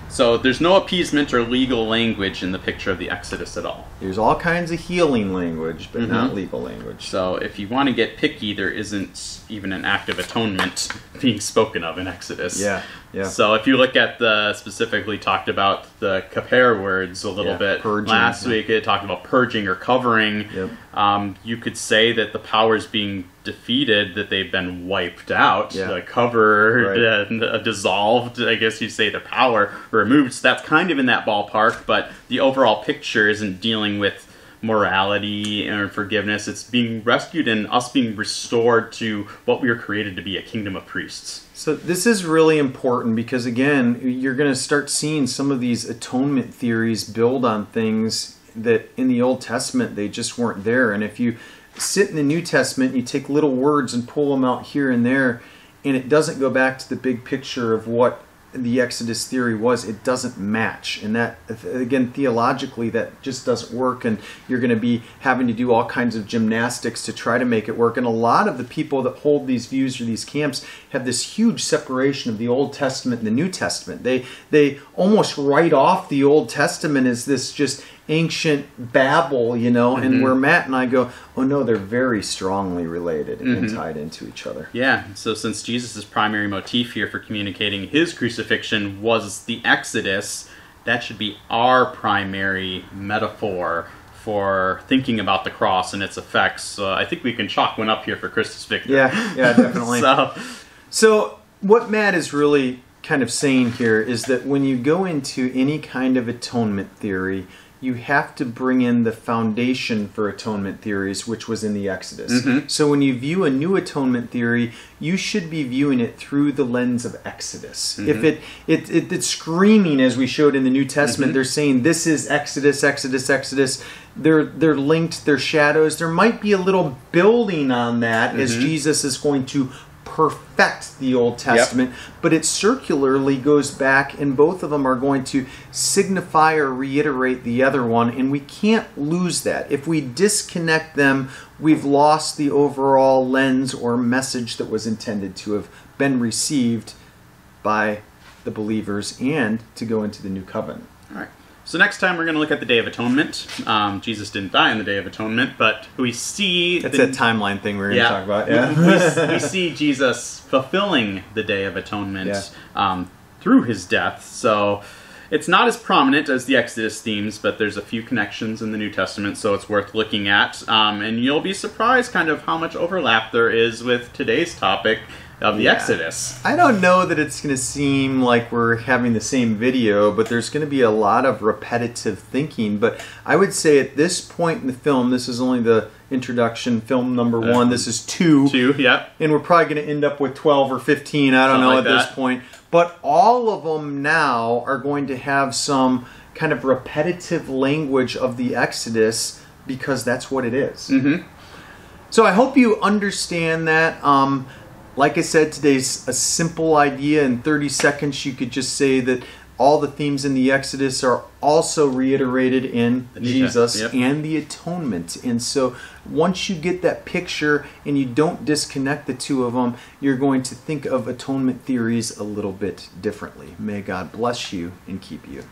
So there's no appeasement or legal language in the picture of the Exodus at all. There's all kinds of healing language, but not Mhm. legal language. So if you want to get picky, there isn't even an act of atonement being spoken of in Exodus. Yeah. Yeah. So if you look at the specifically talked about the kapar words a little Yeah, bit purging, last yeah. week, it talked about purging or covering. Yep. Um, you could say that the powers being defeated, that they've been wiped out, Yeah. uh, covered, Right. and uh, dissolved. I guess you'd say the power removed. So that's kind of in that ballpark, but the overall picture isn't dealing with morality and forgiveness. It's being rescued and us being restored to what we were created to be a kingdom of priests. So this is really important because again, you're going to start seeing some of these atonement theories build on things that in the Old Testament they just weren't there. And if you sit in the New Testament, you take little words and pull them out here and there, and it doesn't go back to the big picture of what the Exodus theory was, it doesn't match. And that, again, theologically, that just doesn't work. And you're going to be having to do all kinds of gymnastics to try to make it work. And a lot of the people that hold these views or these camps have this huge separation of the Old Testament and the New Testament. They, they almost write off the Old Testament as this just ancient babble, you know, and mm-hmm. where Matt and I go, oh no, they're very strongly related and mm-hmm. tied into each other. Yeah, so since Jesus' primary motif here for communicating his crucifixion was the Exodus, that should be our primary metaphor for thinking about the cross and its effects. So I think we can chalk one up here for Christus Victor. Yeah, yeah, definitely. so, So, what Matt is really kind of saying here is that when you go into any kind of atonement theory, you have to bring in the foundation for atonement theories, which was in the Exodus. Mm-hmm. So, when you view a new atonement theory, you should be viewing it through the lens of Exodus. Mm-hmm. If it, it, it it's screaming, as we showed in the New Testament, mm-hmm. they're saying this is Exodus, Exodus, Exodus. They're they're linked. They're shadows. There might be a little building on that as Jesus is going to perfect the Old Testament, but it circularly goes back, and both of them are going to signify or reiterate the other one, and we can't lose that. If we disconnect them, we've lost the overall lens or message that was intended to have been received by the believers and to go into the new covenant. all right. So next time we're going to look at the Day of Atonement. Um, Jesus didn't die on the Day of Atonement, but we see That's the, that timeline thing we're going to Yeah. talk about. we, Yeah. we see Jesus fulfilling the Day of Atonement Yeah. um, through his death. So it's not as prominent as the Exodus themes, but there's a few connections in the New Testament, so it's worth looking at. Um, and you'll be surprised kind of how much overlap there is with today's topic of the Yeah. Exodus. I don't know that it's going to seem like we're having the same video, but there's going to be a lot of repetitive thinking. But I would say at this point in the film, this is only the introduction, film number Uh, one. This is two. Two, yeah. And we're probably going to end up with 12 or 15. I don't Something know like at this point. But all of them now are going to have some kind of repetitive language of the Exodus because that's what it is. Mm-hmm. So I hope you understand that. Um, like I said, today's a simple idea. In 30 seconds, you could just say that all the themes in the Exodus are also reiterated in Jesus yep. and the atonement. And so once you get that picture and you don't disconnect the two of them, you're going to think of atonement theories a little bit differently. May God bless you and keep you.